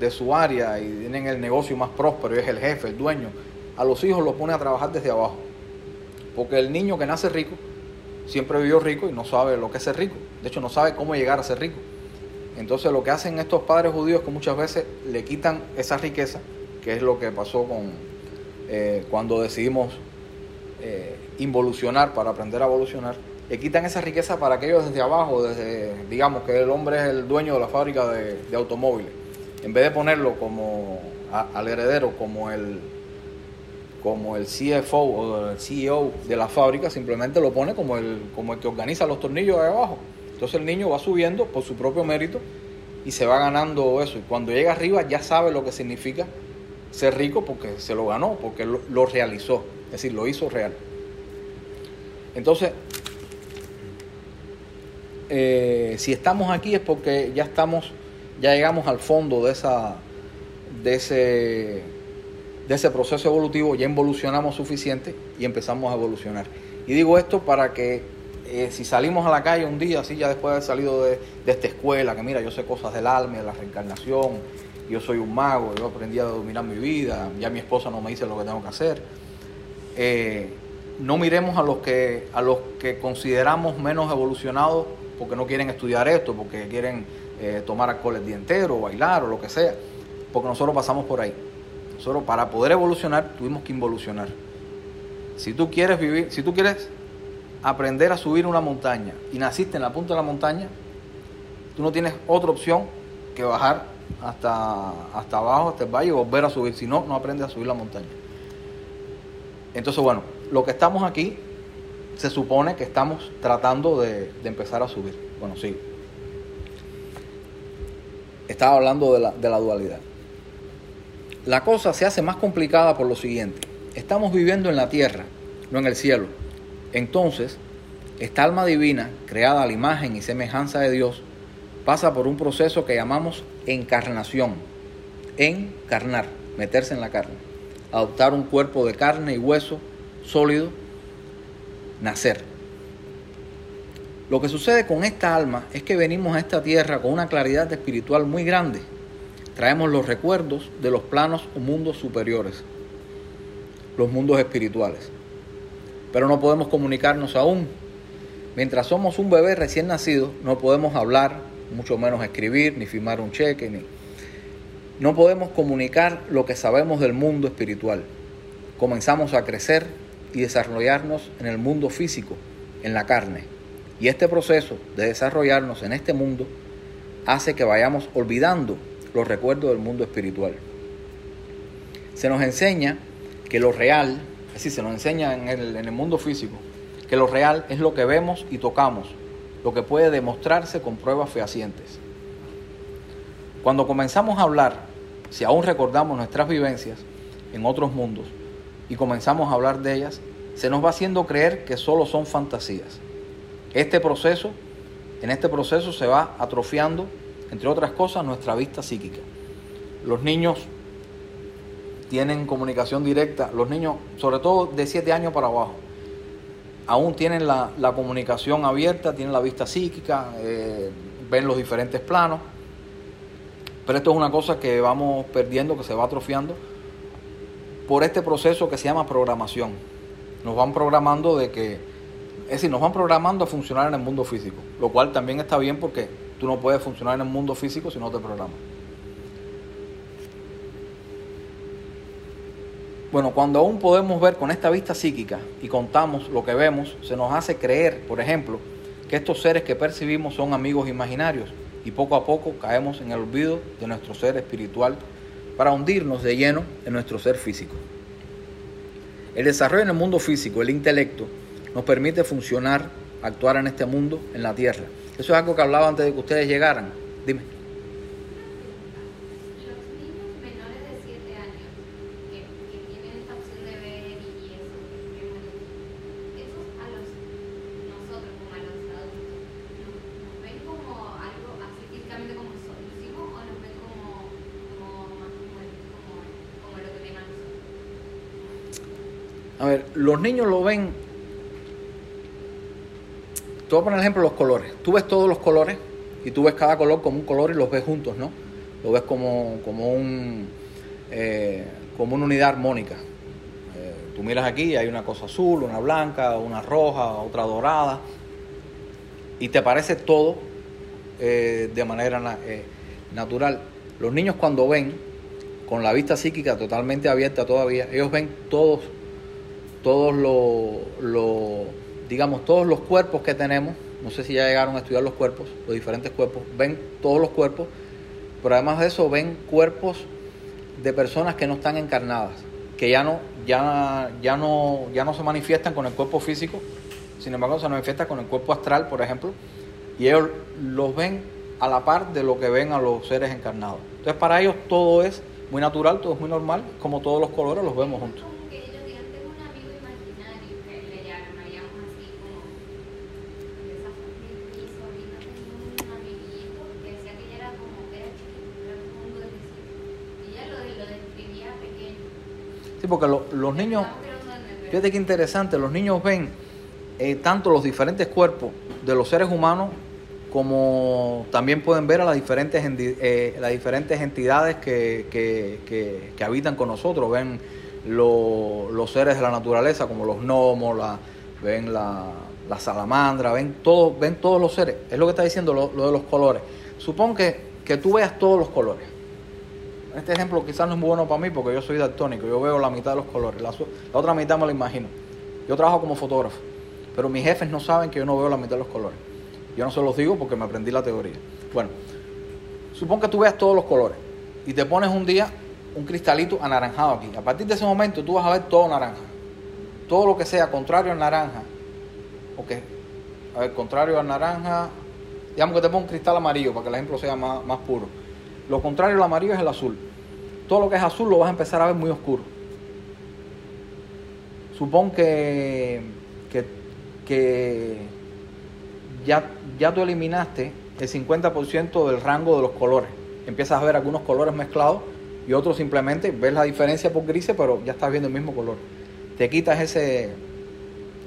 de, su área y tienen el negocio más próspero y es el jefe, el dueño, a los hijos los pone a trabajar desde abajo. Porque el niño que nace rico siempre vivió rico y no sabe lo que es ser rico. De hecho, no sabe cómo llegar a ser rico. Entonces, lo que hacen estos padres judíos es que muchas veces le quitan esa riqueza, que es lo que pasó con, eh, cuando decidimos eh, involucionar para aprender a evolucionar, le quitan esa riqueza para aquellos desde abajo, desde, digamos que el hombre es el dueño de la fábrica de, automóviles. En vez de ponerlo como al heredero, como el, como el CFO o el CEO de la fábrica, simplemente lo pone como el, como el que organiza los tornillos de abajo. Entonces el niño va subiendo por su propio mérito y se va ganando eso. Y cuando llega arriba ya sabe lo que significa ser rico porque se lo ganó, porque lo, realizó, es decir, lo hizo real. Entonces, eh, si estamos aquí es porque ya estamos, ya llegamos al fondo de esa, de ese, de ese proceso evolutivo, ya evolucionamos suficiente y empezamos a evolucionar. Y digo esto para que eh, si salimos a la calle un día, así ya después de haber salido de, de esta escuela, que mira, yo sé cosas del alma, de la reencarnación, yo soy un mago, yo aprendí a dominar mi vida, ya mi esposa no me dice lo que tengo que hacer. Eh, no miremos a los que a los que consideramos menos evolucionados porque no quieren estudiar esto, porque quieren eh, tomar alcohol el día entero, bailar o lo que sea, porque nosotros pasamos por ahí. Nosotros para poder evolucionar tuvimos que involucionar. Si tú quieres vivir, si tú quieres aprender a subir una montaña y naciste en la punta de la montaña, tú no tienes otra opción que bajar hasta, hasta abajo, hasta el valle y volver a subir. Si no, no aprendes a subir la montaña. Entonces, bueno, lo que estamos aquí se supone que estamos tratando de, de empezar a subir. Bueno, sí. Estaba hablando de la, de la dualidad. La cosa se hace más complicada por lo siguiente. Estamos viviendo en la tierra, no en el cielo. Entonces, esta alma divina, creada a la imagen y semejanza de Dios, pasa por un proceso que llamamos encarnación. Encarnar, meterse en la carne. Adoptar un cuerpo de carne y hueso sólido, nacer. Lo que sucede con esta alma es que venimos a esta tierra con una claridad espiritual muy grande. traemos los recuerdos de los planos o mundos superiores, los mundos espirituales. Pero no podemos comunicarnos aún. Mientras somos un bebé recién nacido, no podemos hablar, mucho menos escribir, ni firmar un cheque, ni... No podemos comunicar lo que sabemos del mundo espiritual. Comenzamos a crecer y desarrollarnos en el mundo físico, en la carne. Y este proceso de desarrollarnos en este mundo hace que vayamos olvidando los recuerdos del mundo espiritual. Se nos enseña que lo real, decir, se nos enseña en el, en el mundo físico, que lo real es lo que vemos y tocamos, lo que puede demostrarse con pruebas fehacientes. Cuando comenzamos a hablar, si aún recordamos nuestras vivencias en otros mundos y comenzamos a hablar de ellas, se nos va haciendo creer que solo son fantasías. Este proceso, en este proceso se va atrofiando, entre otras cosas, nuestra vista psíquica. Los niños tienen comunicación directa, los niños, sobre todo de 7 años para abajo, aún tienen la, la comunicación abierta, tienen la vista psíquica, eh, ven los diferentes planos, pero esto es una cosa que vamos perdiendo, que se va atrofiando por este proceso que se llama programación. Nos van programando de que, es decir, nos van programando a funcionar en el mundo físico, lo cual también está bien porque tú no puedes funcionar en el mundo físico si no te programas. Bueno, cuando aún podemos ver con esta vista psíquica y contamos lo que vemos, se nos hace creer, por ejemplo, que estos seres que percibimos son amigos imaginarios y poco a poco caemos en el olvido de nuestro ser espiritual para hundirnos de lleno en nuestro ser físico. El desarrollo en el mundo físico, el intelecto, nos permite funcionar, actuar en este mundo, en la tierra. Eso es algo que hablaba antes de que ustedes llegaran. Dime.
Los niños menores de 7 años que, que tienen esta opción de ver y eso, que ven, esos a los nosotros como a los adultos, ¿nos, nos ven como algo así físicamente como solísimo o nos ven como, como, más como, el- como, como lo que ven a nosotros?
A ver, los niños lo ven. Te voy a poner el ejemplo los colores. Tú ves todos los colores y tú ves cada color como un color y los ves juntos, ¿no? Lo ves como, como, un, eh, como una unidad armónica. Eh, tú miras aquí hay una cosa azul, una blanca, una roja, otra dorada. Y te parece todo eh, de manera na- natural. Los niños cuando ven, con la vista psíquica totalmente abierta todavía, ellos ven todos todos los, digamos, todos los cuerpos que tenemos, no sé si ya llegaron a estudiar los cuerpos, los diferentes cuerpos, ven todos los cuerpos, pero además de eso ven cuerpos de personas que no están encarnadas, que ya no, ya, ya no, ya no se manifiestan con el cuerpo físico, sin embargo se manifiestan con el cuerpo astral, por ejemplo, y ellos los ven a la par de lo que ven a los seres encarnados. Entonces para ellos todo es muy natural, todo es muy normal, como todos los colores los vemos juntos.
Como que ellos digan, tengo un amigo imaginario que le llamaríamos así como de esa mi, mi sobrina tenía un amiguito que decía que ella era como era chiquito, era como un duendecito. Y ella lo, lo describía pequeño.
Sí, porque lo- los niños... Fíjate qué interesante, los niños ven eh, tanto los diferentes cuerpos de los seres humanos como también pueden ver a las diferentes, eh, las diferentes entidades que, que- que- habitan con nosotros. Ven lo- los seres de la naturaleza como los gnomos, la, ven la, la salamandra, ven, ven todos los seres. Es lo que está diciendo lo, lo de los colores. Supón que, que tú veas todos los colores. Este ejemplo quizás no es muy bueno para mí porque yo soy daltónico, yo veo la mitad de los colores, la, la otra mitad me lo imagino. Yo trabajo como fotógrafo, pero mis jefes no saben que yo no veo la mitad de los colores. Yo no se los digo porque me aprendí la teoría. Bueno, supón que tú veas todos los colores y te pones un día un cristalito anaranjado aquí. A partir de ese momento tú vas a ver todo naranja. Todo lo que sea contrario al naranja, o que, a ver, contrario al naranja, digamos que te pongo un cristal amarillo para que el ejemplo sea más puro. Lo contrario al amarillo es el azul. Todo lo que es azul lo vas a empezar a ver muy oscuro. Supón que, que, ya, ya tú eliminaste el 50% del rango de los colores. Empiezas a ver algunos colores mezclados y otros simplemente ves la diferencia por grises, pero ya estás viendo el mismo color. Te quitas ese,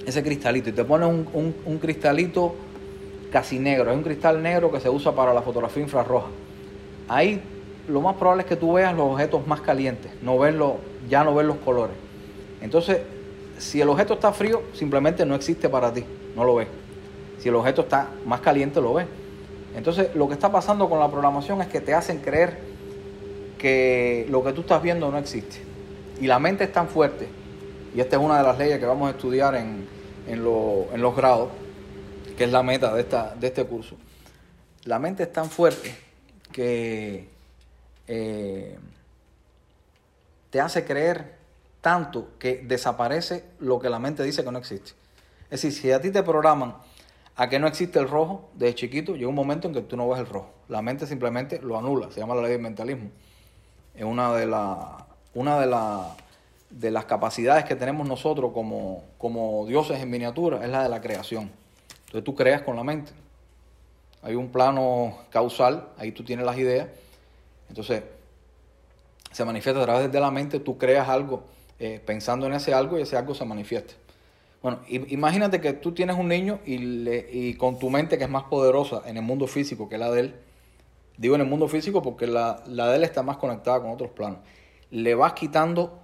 ese cristalito y te pones un, un- un cristalito casi negro. Es un cristal negro que se usa para la fotografía infrarroja. Ahí lo más probable es que tú veas los objetos más calientes, no verlo, ya no ver los colores. Entonces, si el objeto está frío, simplemente no existe para ti, no lo ves. Si el objeto está más caliente, lo ves. Entonces, lo que está pasando con la programación es que te hacen creer que lo que tú estás viendo no existe. Y la mente es tan fuerte, y esta es una de las leyes que vamos a estudiar en, en, en los grados, que es la meta de, esta, de este curso. La mente es tan fuerte que eh, te hace creer tanto que desaparece lo que la mente dice que no existe. Es decir, si a ti te programan a que no existe el rojo desde chiquito, llega un momento en que tú no ves el rojo. La mente simplemente lo anula, se llama la ley del mentalismo. Es una de, las capacidades que tenemos nosotros como, como dioses en miniatura, es la de la creación. Entonces tú creas con la mente. Hay un plano causal, ahí tú tienes las ideas. Entonces, se manifiesta a través de la mente, tú creas algo eh, pensando en ese algo y ese algo se manifiesta. Bueno, imagínate que tú tienes un niño y, le- y con tu mente que es más poderosa en el mundo físico que la de él, digo en el mundo físico porque la, la de él está más conectada con otros planos, le vas quitando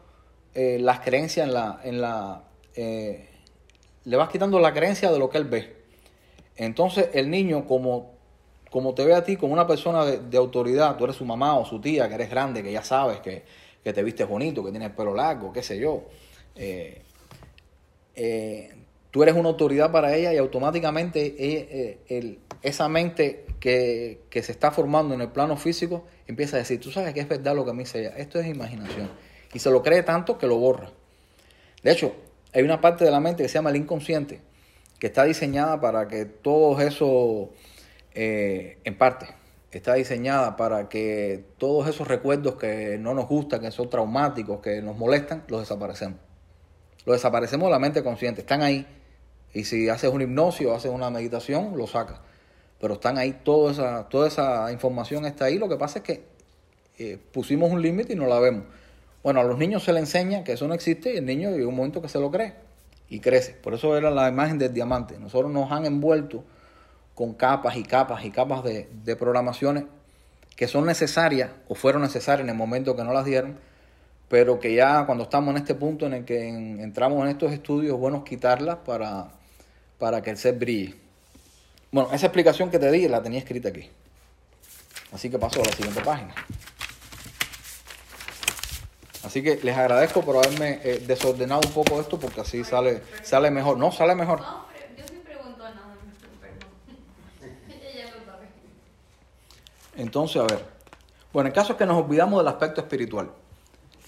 eh, las creencias en la... En la eh, le vas quitando la creencia de lo que él ve. Entonces el niño, como, como te ve a ti como una persona de, autoridad, tú eres su mamá o su tía, que eres grande, que ya sabes que, que te vistes bonito, que tienes el pelo largo, qué sé yo. eh, eh, tú eres una autoridad para ella y automáticamente eh, el- esa mente que, que se está formando en el plano físico empieza a decir, tú sabes que es verdad lo que me dice ella, esto es imaginación. Y se lo cree tanto que lo borra. De hecho, hay una parte de la mente que se llama el inconsciente, que está diseñada para que todo eso, eh, en parte, está diseñada para que todos esos recuerdos que no nos gustan, que son traumáticos, que nos molestan, los desaparecemos. Los desaparecemos de la mente consciente, están ahí. Y si haces una hipnosis o haces una meditación, lo sacas. Pero están ahí, toda esa, toda esa información está ahí. Lo que pasa es que eh, pusimos un límite y no la vemos. Bueno, a los niños se les enseña que eso no existe y el niño llega un momento que se lo cree y crece. Por eso era la imagen del diamante. Nosotros nos han envuelto con capas y capas y capas de, programaciones que son necesarias o fueron necesarias en el momento que no las dieron, pero que ya cuando estamos en este punto en el que en- entramos en estos estudios, es bueno quitarlas para, para que el ser brille. Bueno, esa explicación que te di la tenía escrita aquí. Así que paso a la siguiente página. Así que les agradezco por haberme eh, desordenado un poco esto porque así sale, sale mejor. No, sale mejor.
No, pero yo sí pregunto nada, perdón. (laughs) Ella lo sabe.
Entonces, a ver. Bueno, el caso es que nos olvidamos del aspecto espiritual.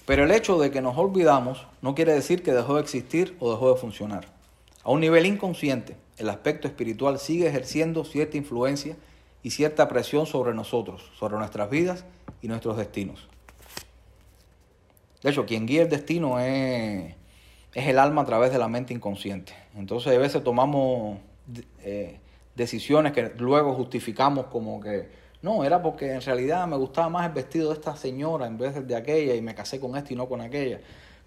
Pero el hecho de que nos olvidamos no quiere decir que dejó de existir o dejó de funcionar. A un nivel inconsciente, el aspecto espiritual sigue ejerciendo cierta influencia y cierta presión sobre nosotros, sobre nuestras vidas y nuestros destinos. De hecho, quien guía el destino es, es el alma a través de la mente inconsciente. Entonces, a veces tomamos eh, decisiones que luego justificamos como que, no, era porque en realidad me gustaba más el vestido de esta señora en vez de aquella y me casé con esta y no con aquella.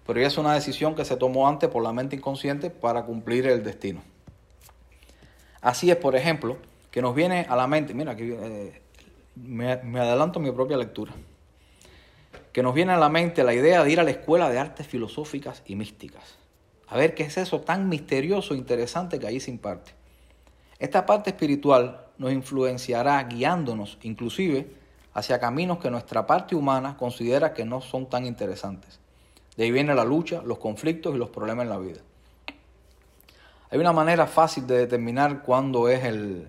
Pero ya es una decisión que se tomó antes por la mente inconsciente para cumplir el destino. Así es, por ejemplo, que nos viene a la mente, mira, aquí, eh, me, me adelanto mi propia lectura que nos viene a la mente la idea de ir a la escuela de artes filosóficas y místicas. A ver qué es eso tan misterioso e interesante que allí se imparte. Esta parte espiritual nos influenciará guiándonos inclusive hacia caminos que nuestra parte humana considera que no son tan interesantes. De ahí viene la lucha, los conflictos y los problemas en la vida. Hay una manera fácil de determinar cuándo es el,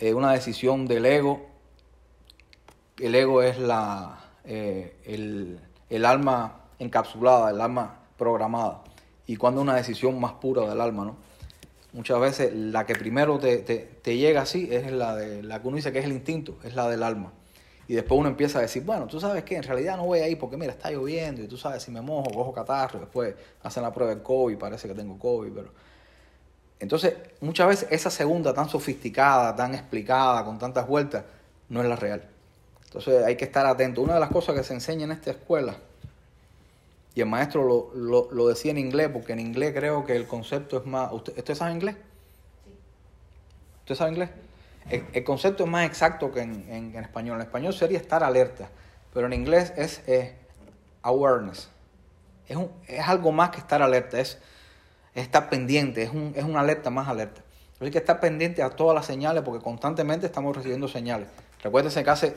eh, una decisión del ego. El ego es la, eh, el, alma encapsulada, el alma programada. Y cuando una decisión más pura del alma, ¿no? Muchas veces la que primero te, te, te llega así es la de la que uno dice que es el instinto, es la del alma. Y después uno empieza a decir, bueno, tú sabes que en realidad no voy ahí porque mira, está lloviendo y tú sabes si me mojo, cojo catarro, después hacen la prueba del COVID, parece que tengo COVID, pero... Entonces, muchas veces esa segunda tan sofisticada, tan explicada, con tantas vueltas, no es la real. Entonces hay que estar atento. Una de las cosas que se enseña en esta escuela, y el maestro lo, lo, lo decía en inglés, porque en inglés creo que el concepto es más... ¿Usted, ¿usted sabe inglés? ¿Usted sabe inglés? El, el concepto es más exacto que en, en- en español. En español sería estar alerta. pero en inglés es eh, awareness. Es, un- es algo más que estar alerta, es, es estar pendiente, es, un, es una alerta más alerta. Hay que estar pendiente a todas las señales porque constantemente estamos recibiendo señales. Recuérdense que hace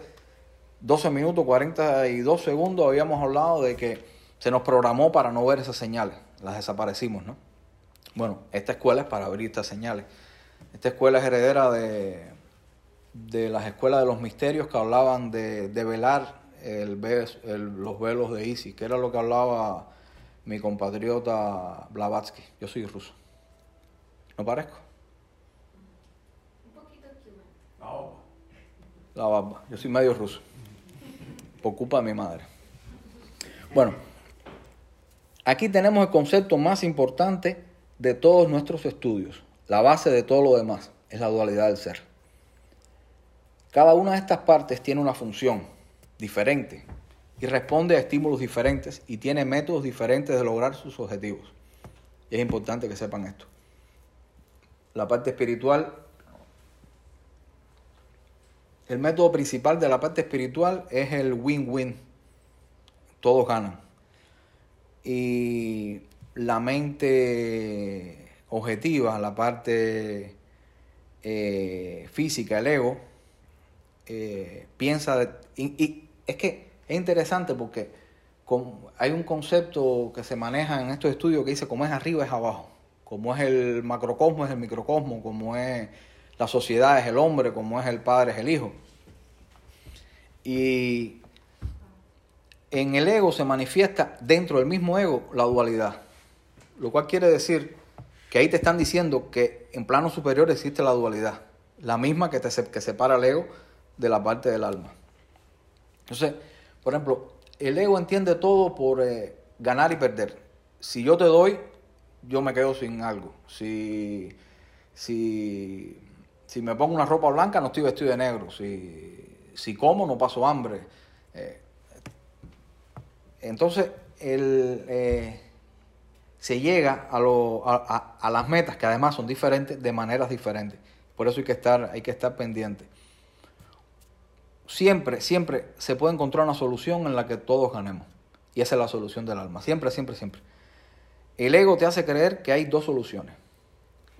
12 minutos, 42 segundos habíamos hablado de que se nos programó para no ver esas señales, las desaparecimos, ¿no? Bueno, esta escuela es para abrir estas señales. Esta escuela es heredera de, de las escuelas de los misterios que hablaban de, de velar el los velos de Isis, que era lo que hablaba mi compatriota Blavatsky. Yo soy ruso. ¿No parezco?
Un poquito cubano.
No,
La barba. Yo soy medio ruso. Por culpa de mi madre. Bueno, aquí tenemos el concepto más importante de todos nuestros estudios. La base de todo lo demás es la dualidad del ser. Cada una de estas partes tiene una función diferente y responde a estímulos diferentes y tiene métodos diferentes de lograr sus objetivos. Y es importante que sepan esto. La parte espiritual el método principal de la parte espiritual es el win-win. Todos ganan. Y la mente objetiva, la parte eh, física, el ego, eh, piensa... de- y, es que es interesante porque hay un concepto que se maneja en estos estudios que dice como es arriba es abajo. Como es el macrocosmo es el microcosmo, como es la sociedad es el hombre, como es el padre es el hijo. Y en el ego se manifiesta dentro del mismo ego la dualidad. Lo cual quiere decir que ahí te están diciendo que en plano superior existe la dualidad. La misma que, te, que separa el ego de la parte del alma. Entonces, por ejemplo, el ego entiende todo por eh, ganar y perder. Si yo te doy, yo me quedo sin algo. Si, si, si me pongo una ropa blanca, no estoy vestido de negro. Si, si como, no paso hambre. Eh, entonces, el, eh, se llega a, lo- a, a- a las metas, que además son diferentes, de maneras diferentes. Por eso hay que estar, hay que estar pendiente. Siempre, siempre se puede encontrar una solución en la que todos ganemos. Y esa es la solución del alma. Siempre, siempre, siempre. El ego te hace creer que hay dos soluciones.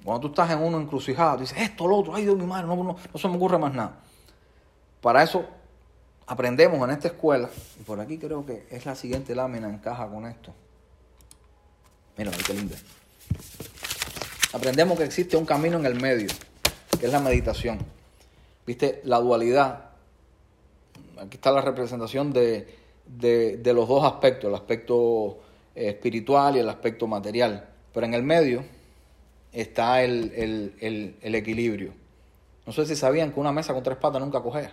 Cuando tú estás en una encrucijada, dices, esto, lo otro, ay Dios mi madre, no, no, no se me ocurre más nada. Para eso aprendemos en esta escuela, y por aquí creo que es la siguiente lámina, encaja con esto. Mira, qué linda. Aprendemos que existe un camino en el medio, que es la meditación. Viste, la dualidad. Aquí está la representación de, de- de los dos aspectos, el aspecto eh, espiritual y el aspecto material. Pero en el medio está el, el- el- el equilibrio. No sé si sabían que una mesa con tres patas nunca coge.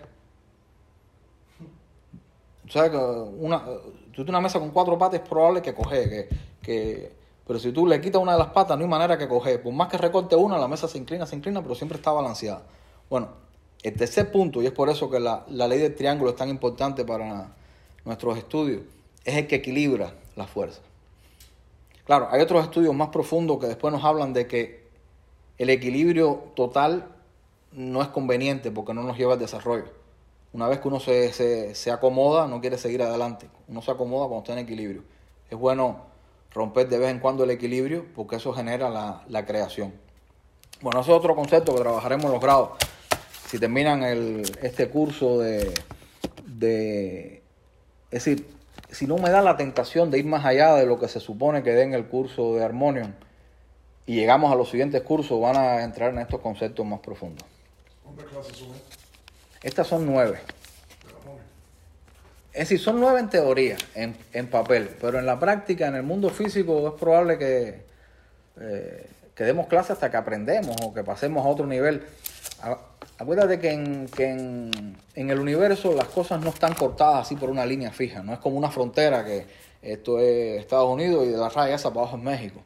Tú sabes que una, tú una mesa con cuatro patas es probable que coge, que, que- pero si tú le quitas una de las patas no hay manera que coge. Por más que recorte una, la mesa se inclina, se inclina, pero siempre está balanceada. Bueno, el tercer punto, y es por eso que la, la ley del triángulo es tan importante para nuestros estudios, es el que equilibra la fuerza. Claro, hay otros estudios más profundos que después nos hablan de que el equilibrio total no es conveniente porque no nos lleva al desarrollo. Una vez que uno se, se, se acomoda, no quiere seguir adelante. Uno se acomoda cuando está en equilibrio. Es bueno romper de vez en cuando el equilibrio porque eso genera la, la creación. Bueno, ese es otro concepto que trabajaremos en los grados. Si terminan el, este curso de, de... Es decir, si no me da la tentación de ir más allá de lo que se supone que dé en el curso de Harmonium y llegamos a los siguientes cursos, van a entrar en estos conceptos más profundos.
¿Cuántas clases son estas?
Son nueve. Es decir, son nueve en teoría, en, en papel, pero en la práctica, en el mundo físico, es probable que, eh, que demos clases hasta que aprendemos o que pasemos a otro nivel. Acuérdate que, en, que en, el universo las cosas no están cortadas así por una línea fija, no es como una frontera que esto es Estados Unidos y de la raya esa para abajo es México.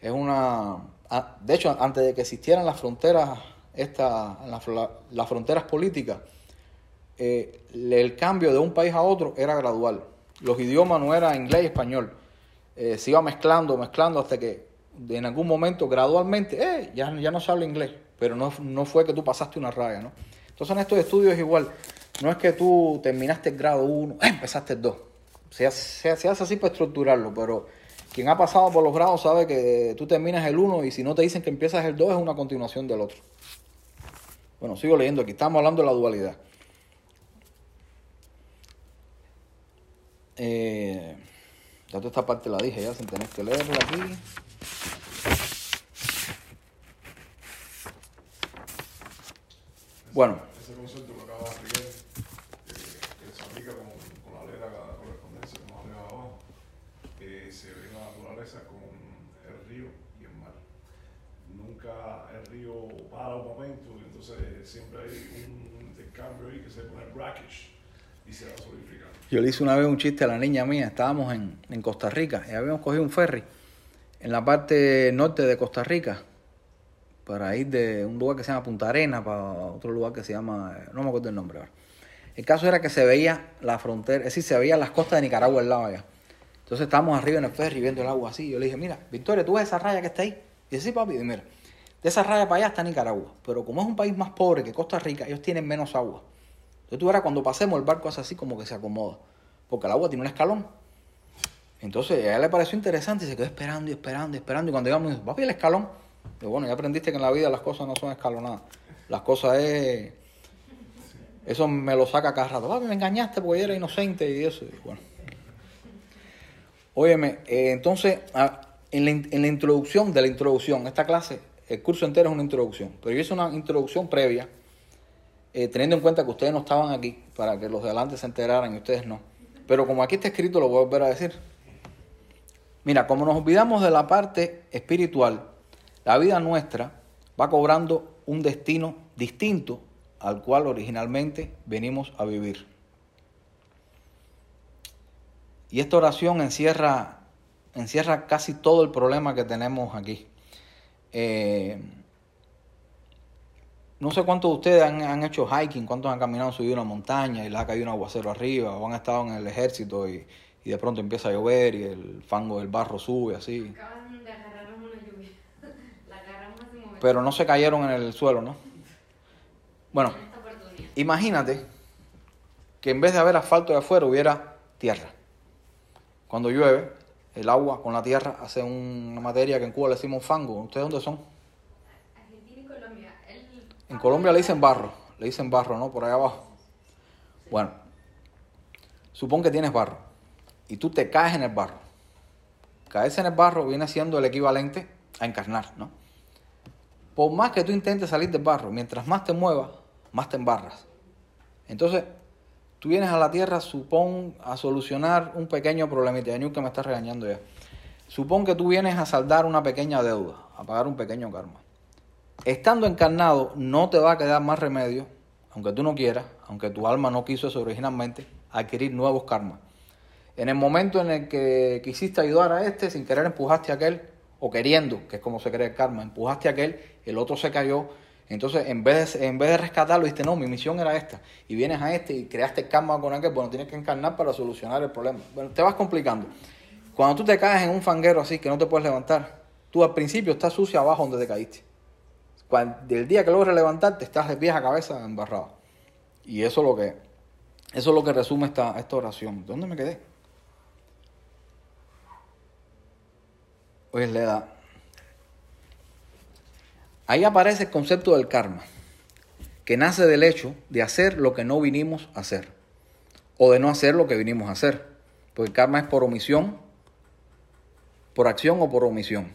Es una... a- De hecho, antes de que existieran las fronteras, esta, las, las fronteras políticas, eh, el cambio de un país a otro era gradual. Los idiomas no era inglés y español. Eh, se iba mezclando, mezclando hasta que en algún momento, gradualmente, eh, ya, ya no se habla inglés. Pero no, no fue que tú pasaste una raya, ¿no? Entonces en estos estudios es igual. no es que tú terminaste el grado 1, empezaste el 2. Se, se, se hace así para estructurarlo, pero quien ha pasado por los grados sabe que tú terminas el 1 y si no te dicen que empiezas el 2 es una continuación del otro. Bueno, sigo leyendo aquí, estamos hablando de la dualidad. Eh, ya toda esta parte la dije ya sin tener que leerla aquí. Bueno,
Ese concepto que acaba de explicar, eh, que se aplica con, con la letra de correspondencia, como arriba abajo, que se ve la naturaleza con el río y el mar. Nunca el río para un momento, entonces siempre hay un intercambio ahí que se pone brackish y se va solidificando.
Yo le hice una vez un chiste a la niña mía, estábamos en, en Costa Rica y habíamos cogido un ferry en la parte norte de Costa Rica para ir de un lugar que se llama Punta Arena para otro lugar que se llama, no me acuerdo el nombre ahora. El caso era que se veía la frontera, es decir, se veía las costas de Nicaragua al lado allá. Entonces estábamos arriba en el ferry viendo el agua así. Yo le dije, mira, Victoria, ¿tú ves esa raya que está ahí? Y dice, sí, papi, mira, de esa raya para allá está Nicaragua. Pero como es un país más pobre que Costa Rica, ellos tienen menos agua. Entonces tú verás, cuando pasemos el barco hace así como que se acomoda. Porque el agua tiene un escalón. Entonces a ella le pareció interesante y se quedó esperando y esperando y esperando. Y cuando llegamos, papi, el escalón. Bueno, ya aprendiste que en la vida las cosas no son escalonadas. Las cosas es... Eso me lo saca cada rato. Me engañaste porque yo era inocente y eso. Bueno. Óyeme, eh, entonces, en, la, en la introducción de la introducción, esta clase, el curso entero es una introducción. Pero yo hice una introducción previa, eh, teniendo en cuenta que ustedes no estaban aquí, para que los de adelante se enteraran y ustedes no. Pero como aquí está escrito, lo voy a volver a decir. Mira, como nos olvidamos de la parte espiritual, la vida nuestra va cobrando un destino distinto al cual originalmente venimos a vivir. Y esta oración encierra, encierra casi todo el problema que tenemos aquí. Eh, no sé cuántos de ustedes han, han hecho hiking, cuántos han caminado, subido una montaña y les ha caído un aguacero arriba, o han estado en el ejército y, y de pronto empieza a llover y el fango del barro sube así.
De agarrarnos una lluvia. La agarramos hace un momento.
Pero no se cayeron en el suelo, ¿no? Bueno, imagínate que en vez de haber asfalto de afuera hubiera tierra. Cuando llueve, el agua con la tierra hace una materia que en Cuba le decimos fango. ¿Ustedes dónde son?
Argentina y Colombia. El-
En Colombia le dicen barro, le dicen barro, ¿no? Por ahí abajo. Bueno, supón que tienes barro y tú te caes en el barro. Caerse en el barro viene siendo el equivalente a encarnar, ¿no? Por más que tú intentes salir del barro, mientras más te muevas, más te embarras. Entonces, tú vienes a la tierra, supón, a solucionar un pequeño problemita. Ya que me está regañando ya. Supón que tú vienes a saldar una pequeña deuda, a pagar un pequeño karma. Estando encarnado, no te va a quedar más remedio, aunque tú no quieras, aunque tu alma no quiso eso originalmente, adquirir nuevos karmas. En el momento en el que quisiste ayudar a este, sin querer empujaste a aquel, o queriendo, que es como se cree el karma, empujaste a aquel, el otro se cayó. Entonces, en vez de, en vez de rescatarlo, dijiste, no, mi misión era esta. Y vienes a este y creaste karma con aquel, bueno, tienes que encarnar para solucionar el problema. Bueno, te vas complicando. Cuando tú te caes en un fanguero así, que no te puedes levantar, tú al principio estás sucio abajo donde te caíste. Cuando, el día que logres levantarte, estás de pies a cabeza embarrado. Y eso es lo que, eso es lo que resume esta, esta oración. ¿Dónde me quedé? Oye, Leda. Ahí aparece el concepto del karma, que nace del hecho de hacer lo que no vinimos a hacer, o de no hacer lo que vinimos a hacer. Porque el karma es por omisión, por acción o por omisión.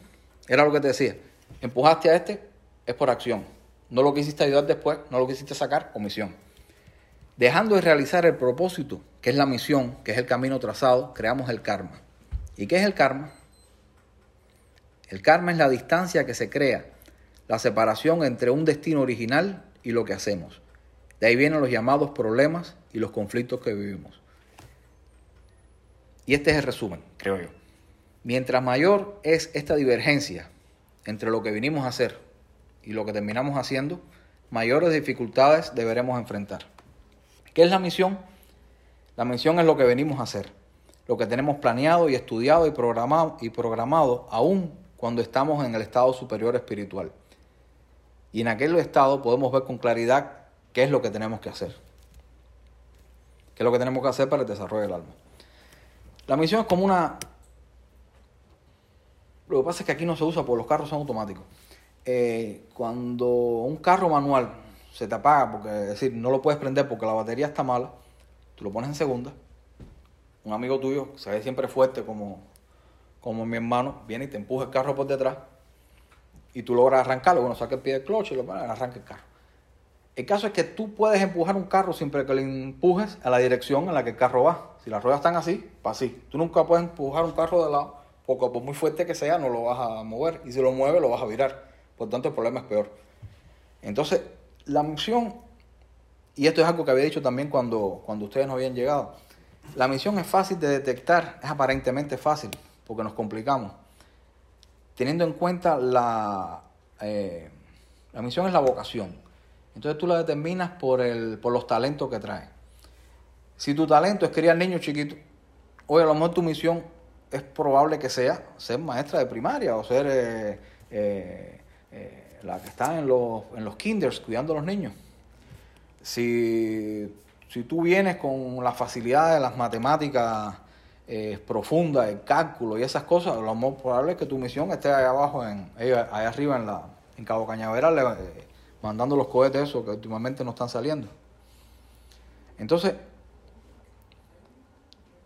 Era lo que te decía. Empujaste a este, es por acción. No lo quisiste ayudar después, no lo quisiste sacar, omisión. Dejando de realizar el propósito, que es la misión, que es el camino trazado, creamos el karma. ¿Y qué es el karma? El karma es la distancia que se crea, la separación entre un destino original y lo que hacemos. De ahí vienen los llamados problemas y los conflictos que vivimos. Y este es el resumen, creo yo. Mientras mayor es esta divergencia entre lo que vinimos a hacer y lo que terminamos haciendo, mayores dificultades deberemos enfrentar. ¿Qué es la misión? La misión es lo que venimos a hacer, lo que tenemos planeado y estudiado y programado, y programado aún cuando estamos en el estado superior espiritual. Y en aquel estado podemos ver con claridad qué es lo que tenemos que hacer. que es lo que tenemos que hacer para el desarrollo del alma. La misión es como una... Lo que pasa es que aquí no se usa porque los carros son automáticos. Eh, cuando un carro manual se te apaga, porque es decir, no lo puedes prender porque la batería está mala, tú lo pones en segunda. Un amigo tuyo, se ve siempre fuerte como, como mi hermano, viene y te empuja el carro por detrás y tú logras arrancarlo. Bueno, saca el pie del cloche y lo pones, arranca el carro. El caso es que tú puedes empujar un carro siempre que le empujes a la dirección en la que el carro va. Si las ruedas están así, va así. Tú nunca puedes empujar un carro de lado, porque por muy fuerte que sea, no lo vas a mover. Y si lo mueves, lo vas a virar. Por tanto, el problema es peor. Entonces, la misión, y esto es algo que había dicho también cuando, cuando ustedes no habían llegado, la misión es fácil de detectar, es aparentemente fácil, porque nos complicamos. Teniendo en cuenta la, eh, la misión es la vocación. Entonces tú la determinas por, el, por los talentos que trae. Si tu talento es criar niños chiquitos, hoy a lo mejor tu misión es probable que sea ser maestra de primaria o ser eh, eh, la que está en los, en los kinders cuidando a los niños. Si, si tú vienes con la facilidad de las matemáticas eh, profundas, el cálculo y esas cosas, lo más probable es que tu misión esté allá abajo, en, arriba en, la, en Cabo Cañaveral, eh, mandando los cohetes esos que últimamente no están saliendo. Entonces,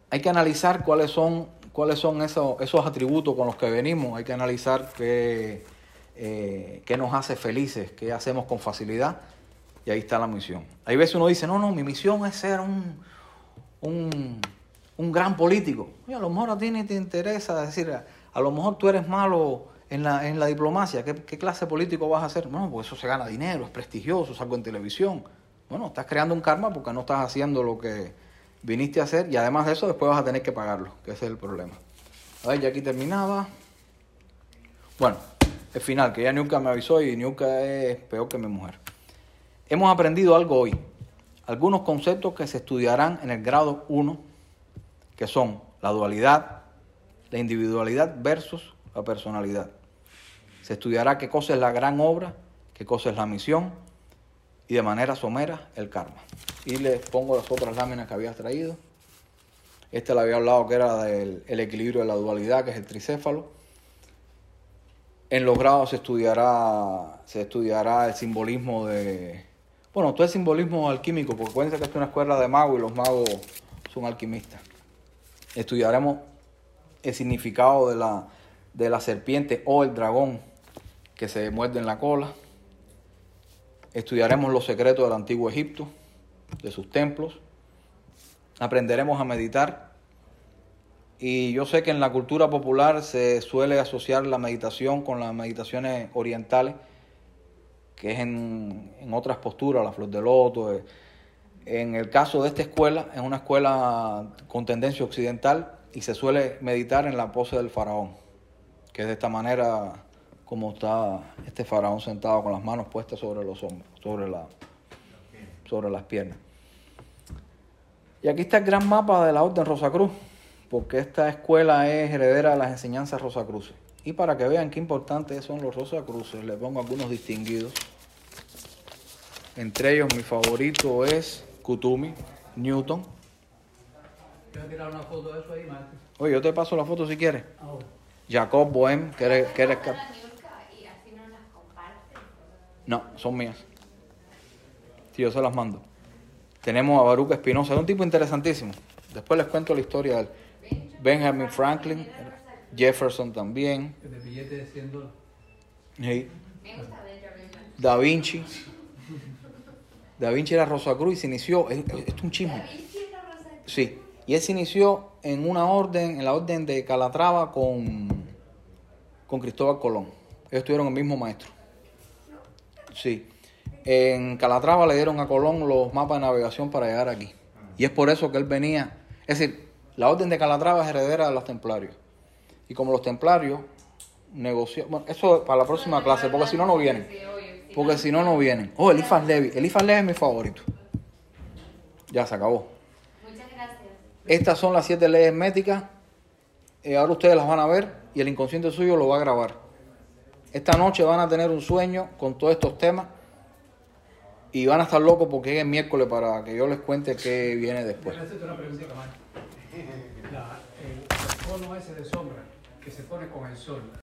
hay que analizar cuáles son, cuáles son esos, esos atributos con los que venimos, hay que analizar qué, eh, qué nos hace felices, qué hacemos con facilidad, y ahí está la misión. Hay veces uno dice, no, no, mi misión es ser un, un, un gran político. Y a lo mejor a ti ni te interesa decir, a, lo mejor tú eres malo en la, en la diplomacia, ¿Qué, ¿qué, clase político vas a ser? Bueno, pues eso se gana dinero, es prestigioso, es algo en televisión. Bueno, estás creando un karma porque no estás haciendo lo que viniste a hacer y además de eso después vas a tener que pagarlo, que ese es el problema. A ver, ya aquí terminaba. Bueno, el final, que ya Niuka me avisó y Niuka es peor que mi mujer. Hemos aprendido algo hoy. Algunos conceptos que se estudiarán en el grado 1, que son la dualidad, la individualidad versus la personalidad. Se estudiará qué cosa es la gran obra, qué cosa es la misión y de manera somera el karma. Y les pongo las otras láminas que había traído. Este le había hablado que era del el equilibrio de la dualidad, que es el tricéfalo. En los grados se estudiará, se estudiará el simbolismo de... Bueno, todo el simbolismo alquímico, porque acuérdense que es una escuela de magos y los magos son alquimistas. Estudiaremos el significado de la, de la serpiente o el dragón que se muerde en la cola. Estudiaremos los secretos del antiguo Egipto, de sus templos. Aprenderemos a meditar. Y yo sé que en la cultura popular se suele asociar la meditación con las meditaciones orientales, que es en, en otras posturas, la flor de loto. En el caso de esta escuela, es una escuela con tendencia occidental y se suele meditar en la pose del faraón, que es de esta manera como está este faraón sentado con las manos puestas sobre los hombros, sobre, la, sobre las piernas. Y aquí está el gran mapa de la Orden Rosacruz, porque esta escuela es heredera de las enseñanzas Rosacruces. Y para que vean qué importantes son los Rosacruces, les pongo algunos distinguidos. Entre ellos mi favorito es Kutumi, Newton.
tirar una foto de eso ahí, maestro?
Oye, yo te paso la foto si quieres.
Ah,
Jacob Bohem, que eres, que
no las comparten.
No, son mías. Sí, yo se las mando. Tenemos a Baruch Espinosa, es un tipo interesantísimo. Después les cuento la historia de él. Benjamin Franklin, Jefferson también.
Te billete de 100 dólares.
Sí.
Me gusta Benjamin Franklin.
Da Vinci. Da Vinci era Rosacruz y se inició. es- es- Esto es un chisme. Sí. Y él se inició en una orden, en la orden de Calatrava con, con Cristóbal Colón. Ellos tuvieron el mismo maestro. Sí. En Calatrava le dieron a Colón los mapas de navegación para llegar aquí. Y es por eso que él venía. Es decir, la orden de Calatrava es heredera de los templarios. Y como los templarios negociaron. Bueno, eso para la próxima clase, porque si no, no vienen. Porque si no, no vienen. Oh, Elifas Levi. Elifas Levi es mi favorito. Ya se acabó.
Muchas gracias.
Estas son las siete leyes métricas. Eh, ahora ustedes las van a ver y el inconsciente suyo lo va a grabar. Esta noche van a tener un sueño con todos estos temas y van a estar locos porque es el miércoles para que yo les cuente qué viene después.
Una preguntita más. La- el, el cono ese de sombra que se pone con el sol,